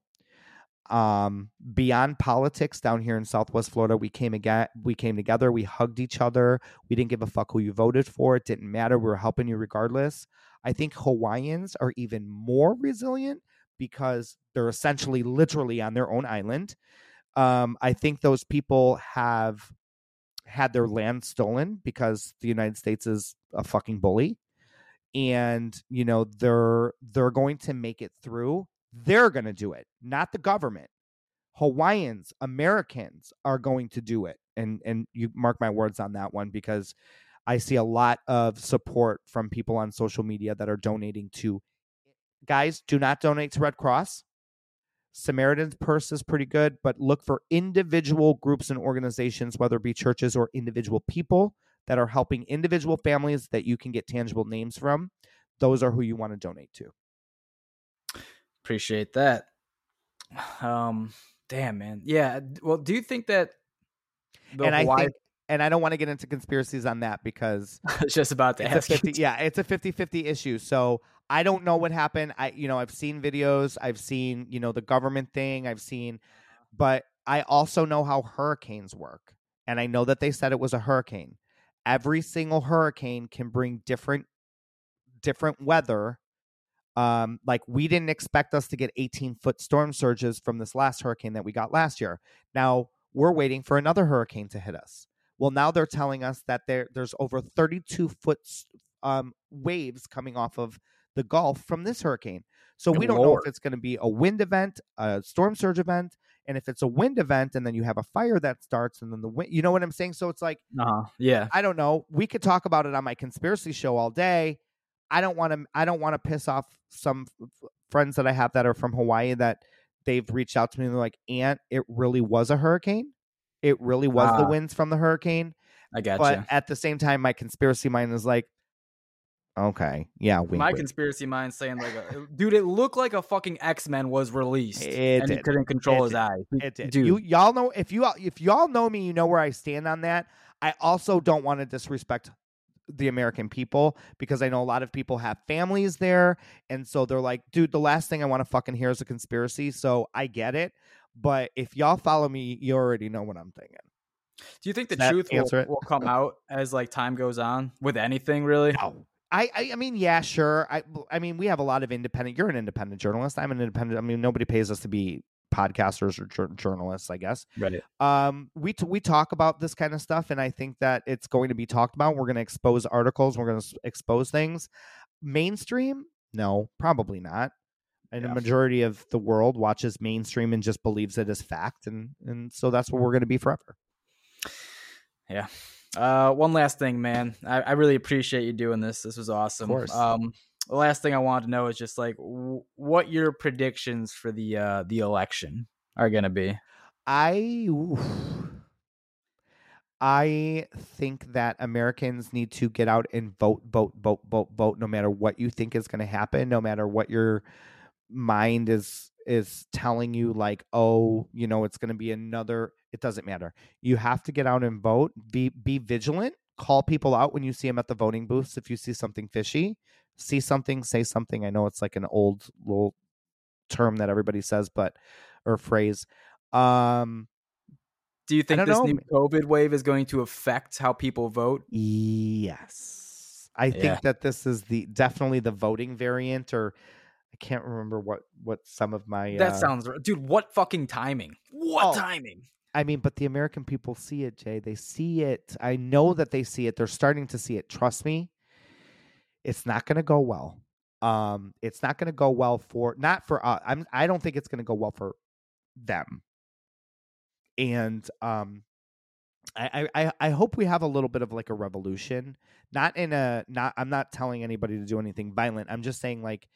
[SPEAKER 2] Um beyond politics down here in southwest florida we came again we came together we hugged each other. We didn't give a fuck who you voted for it didn't matter we were helping you regardless. I think hawaiians are even more resilient because they're essentially literally on their own island. Um i think those people have had their land stolen because the united states is a fucking bully and you know they're they're going to make it through they're going to do it, not the government. Hawaiians, Americans are going to do it. And and you mark my words on that one because I see a lot of support from people on social media that are donating to guys, do not donate to Red Cross. Samaritan's Purse is pretty good, but look for individual groups and organizations, whether it be churches or individual people that are helping individual families that you can get tangible names from. Those are who you want to donate to.
[SPEAKER 1] Appreciate that. *sighs* Um, damn, man. Yeah. Well, do you think that?
[SPEAKER 2] and I think, and I don't want to get into conspiracies on that because *laughs*
[SPEAKER 1] it's just about to
[SPEAKER 2] ask. 50, yeah, it's a 50-50 issue. So I don't know what happened. I, you know, I've seen videos. I've seen, you know, the government thing. I've seen, but I also know how hurricanes work, and I know that they said it was a hurricane. Every single hurricane can bring different, different weather um, like we didn't expect us to get 18 foot storm surges from this last hurricane that we got last year. Now we're waiting for another hurricane to hit us. Well, now they're telling us that there there's over 32 foot um, waves coming off of the Gulf from this hurricane. So we don't Lord. know if it's going to be a wind event, a storm surge event, and if it's a wind event, and then you have a fire that starts, and then the wind. You know what I'm saying? So it's like,
[SPEAKER 1] uh yeah.
[SPEAKER 2] I don't know. We could talk about it on my conspiracy show all day. I don't want to I don't want to piss off some f- friends that I have that are from Hawaii that they've reached out to me and they're like, "Ant, it really was a hurricane. It really was uh, the ah. winds from the hurricane."
[SPEAKER 1] I got
[SPEAKER 2] But
[SPEAKER 1] you.
[SPEAKER 2] at the same time, my conspiracy mind is like, "Okay, yeah." Wink,
[SPEAKER 1] my
[SPEAKER 2] wink.
[SPEAKER 1] conspiracy mind saying like, uh, *laughs* "Dude, it looked like a fucking X Men was released, it and did. he couldn't control
[SPEAKER 2] it
[SPEAKER 1] his
[SPEAKER 2] did.
[SPEAKER 1] eyes."
[SPEAKER 2] It did. Dude, you y'all know if you if y'all know me, you know where I stand on that. I also don't want to disrespect the American people because I know a lot of people have families there. And so they're like, dude, the last thing I want to fucking hear is a conspiracy. So I get it. But if y'all follow me, you already know what I'm thinking.
[SPEAKER 1] Do you think the truth will, will, come out as like time goes on with anything really?
[SPEAKER 2] No. I, I, I mean, yeah, sure. I, I mean, we have a lot of independent. You're an independent journalist. I'm an independent. I mean, nobody pays us to be podcasters or journalists, I guess.
[SPEAKER 1] Right.
[SPEAKER 2] Um, we t- we talk about this kind of stuff, and I think that it's going to be talked about. We're going to expose articles. We're going to s- expose things. Mainstream? No, probably not. and
[SPEAKER 1] Yeah.
[SPEAKER 2] a majority of the world watches mainstream and just believes it as fact, and and so that's what we're going to be forever.
[SPEAKER 1] Uh, one last thing, man. I, I really appreciate you doing this. This was awesome.
[SPEAKER 2] course.
[SPEAKER 1] Um, the last thing I wanted to know is just like w- what your predictions for the uh the election are gonna be.
[SPEAKER 2] I oof. I think that Americans need to get out and vote, vote, vote, vote, vote, no matter what you think is going to happen, no matter what your mind is is telling you like oh you know it's going to be another it doesn't matter you have to get out and vote be be vigilant call people out when you see them at the voting booths if you see something fishy see something say something i know it's like an old little term that everybody says but or phrase um
[SPEAKER 1] Do you think this
[SPEAKER 2] know.
[SPEAKER 1] new COVID wave is going to affect how people vote?
[SPEAKER 2] Yes. I think that this is the definitely the voting variant or I can't remember what what some of my
[SPEAKER 1] That
[SPEAKER 2] uh,
[SPEAKER 1] sounds, dude. What fucking timing? What
[SPEAKER 2] Oh.
[SPEAKER 1] timing?
[SPEAKER 2] I mean, but the American people see it, Jay. They see it. I know that they see it. They're starting to see it. Trust me. It's not going to go well. Um it's not going to go well for not for uh, I'm I don't think it's going to go well for them. And um I, I I hope we have a little bit of like a revolution. Not in a not I'm not telling anybody to do anything violent. I'm just saying like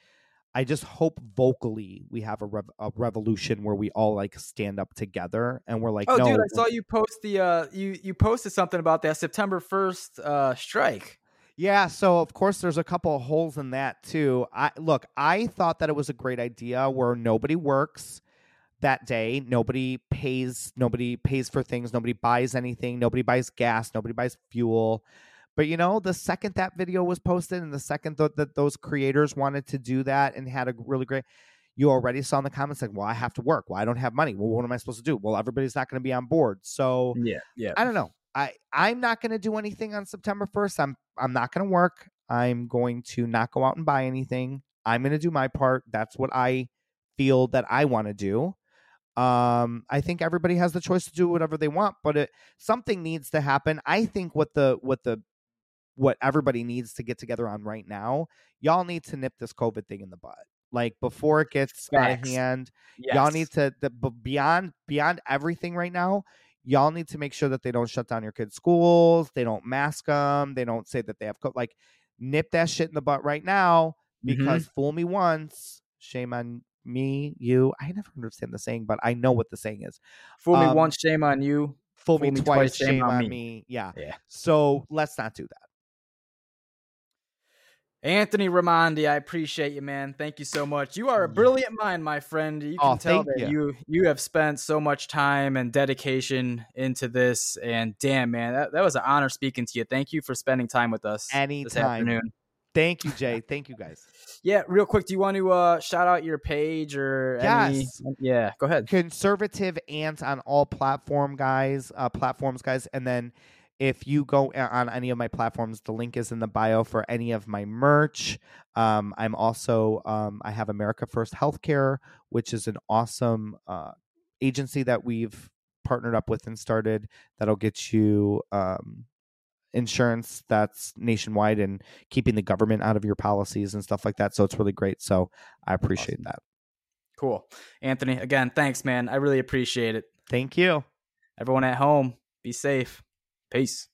[SPEAKER 2] I just hope vocally we have a, rev- a revolution where we all like stand up together and we're like,
[SPEAKER 1] Oh,
[SPEAKER 2] no,
[SPEAKER 1] dude, I saw you post the uh, you you posted something about that September first uh strike.
[SPEAKER 2] Yeah, so of course there's a couple of holes in that too. I look, I thought that it was a great idea where nobody works that day, nobody pays, nobody pays for things, nobody buys anything, nobody buys gas, nobody buys fuel. But you know, the second that video was posted and the second th- that those creators wanted to do that and had a really great you already saw in the comments like, well, I have to work. Well, I don't have money. Well, what am I supposed to do? Well, everybody's not going to be on board. So
[SPEAKER 1] Yeah, yeah.
[SPEAKER 2] I don't know. I I'm not going to do anything on September 1st. I'm I'm not going to work. I'm going to not go out and buy anything. I'm going to do my part. That's what I feel that I want to do. Um I think everybody has the choice to do whatever they want, but it, something needs to happen. I think what the what the what everybody needs to get together on right now, y'all need to nip this COVID thing in the butt. Like before it gets out of hand,
[SPEAKER 1] Yes.
[SPEAKER 2] y'all need to the, beyond beyond everything right now y'all need to make sure that they don't shut down your kids schools they don't mask them they don't say that they have co- like nip that shit in the butt right now because fool me once shame on me you i never understand the saying but i know what the saying is
[SPEAKER 1] fool me
[SPEAKER 2] um,
[SPEAKER 1] once, shame on you.
[SPEAKER 2] fool, me, twice, shame, on me.
[SPEAKER 1] me.
[SPEAKER 2] yeah
[SPEAKER 1] Yeah.
[SPEAKER 2] so let's not do that
[SPEAKER 1] Anthony Raimondi, I appreciate you, man. Thank you so much. You are a brilliant mind, my friend. You can
[SPEAKER 2] Oh,
[SPEAKER 1] tell that
[SPEAKER 2] you.
[SPEAKER 1] you you have spent so much time and dedication into this. And damn, man, that, that was an honor speaking to you. Thank you for spending time with us this
[SPEAKER 2] Anytime.
[SPEAKER 1] afternoon.
[SPEAKER 2] thank you jay *laughs* thank you guys
[SPEAKER 1] Yeah, real quick, do you want to uh, shout out your page or any?
[SPEAKER 2] Yes.
[SPEAKER 1] Yeah, go ahead.
[SPEAKER 2] conservative Ants on all platform guys uh platforms guys and then if you go on any of my platforms the link is in the bio for any of my merch um i'm also um i have america first healthcare which is an awesome uh agency that we've partnered up with and started that'll get you um insurance that's nationwide and keeping the government out of your policies and stuff like that so it's really great so i appreciate
[SPEAKER 1] Awesome.
[SPEAKER 2] that
[SPEAKER 1] Cool. Anthony, again, thanks, man. I really appreciate it.
[SPEAKER 2] thank you
[SPEAKER 1] Everyone at home, be safe. Peace.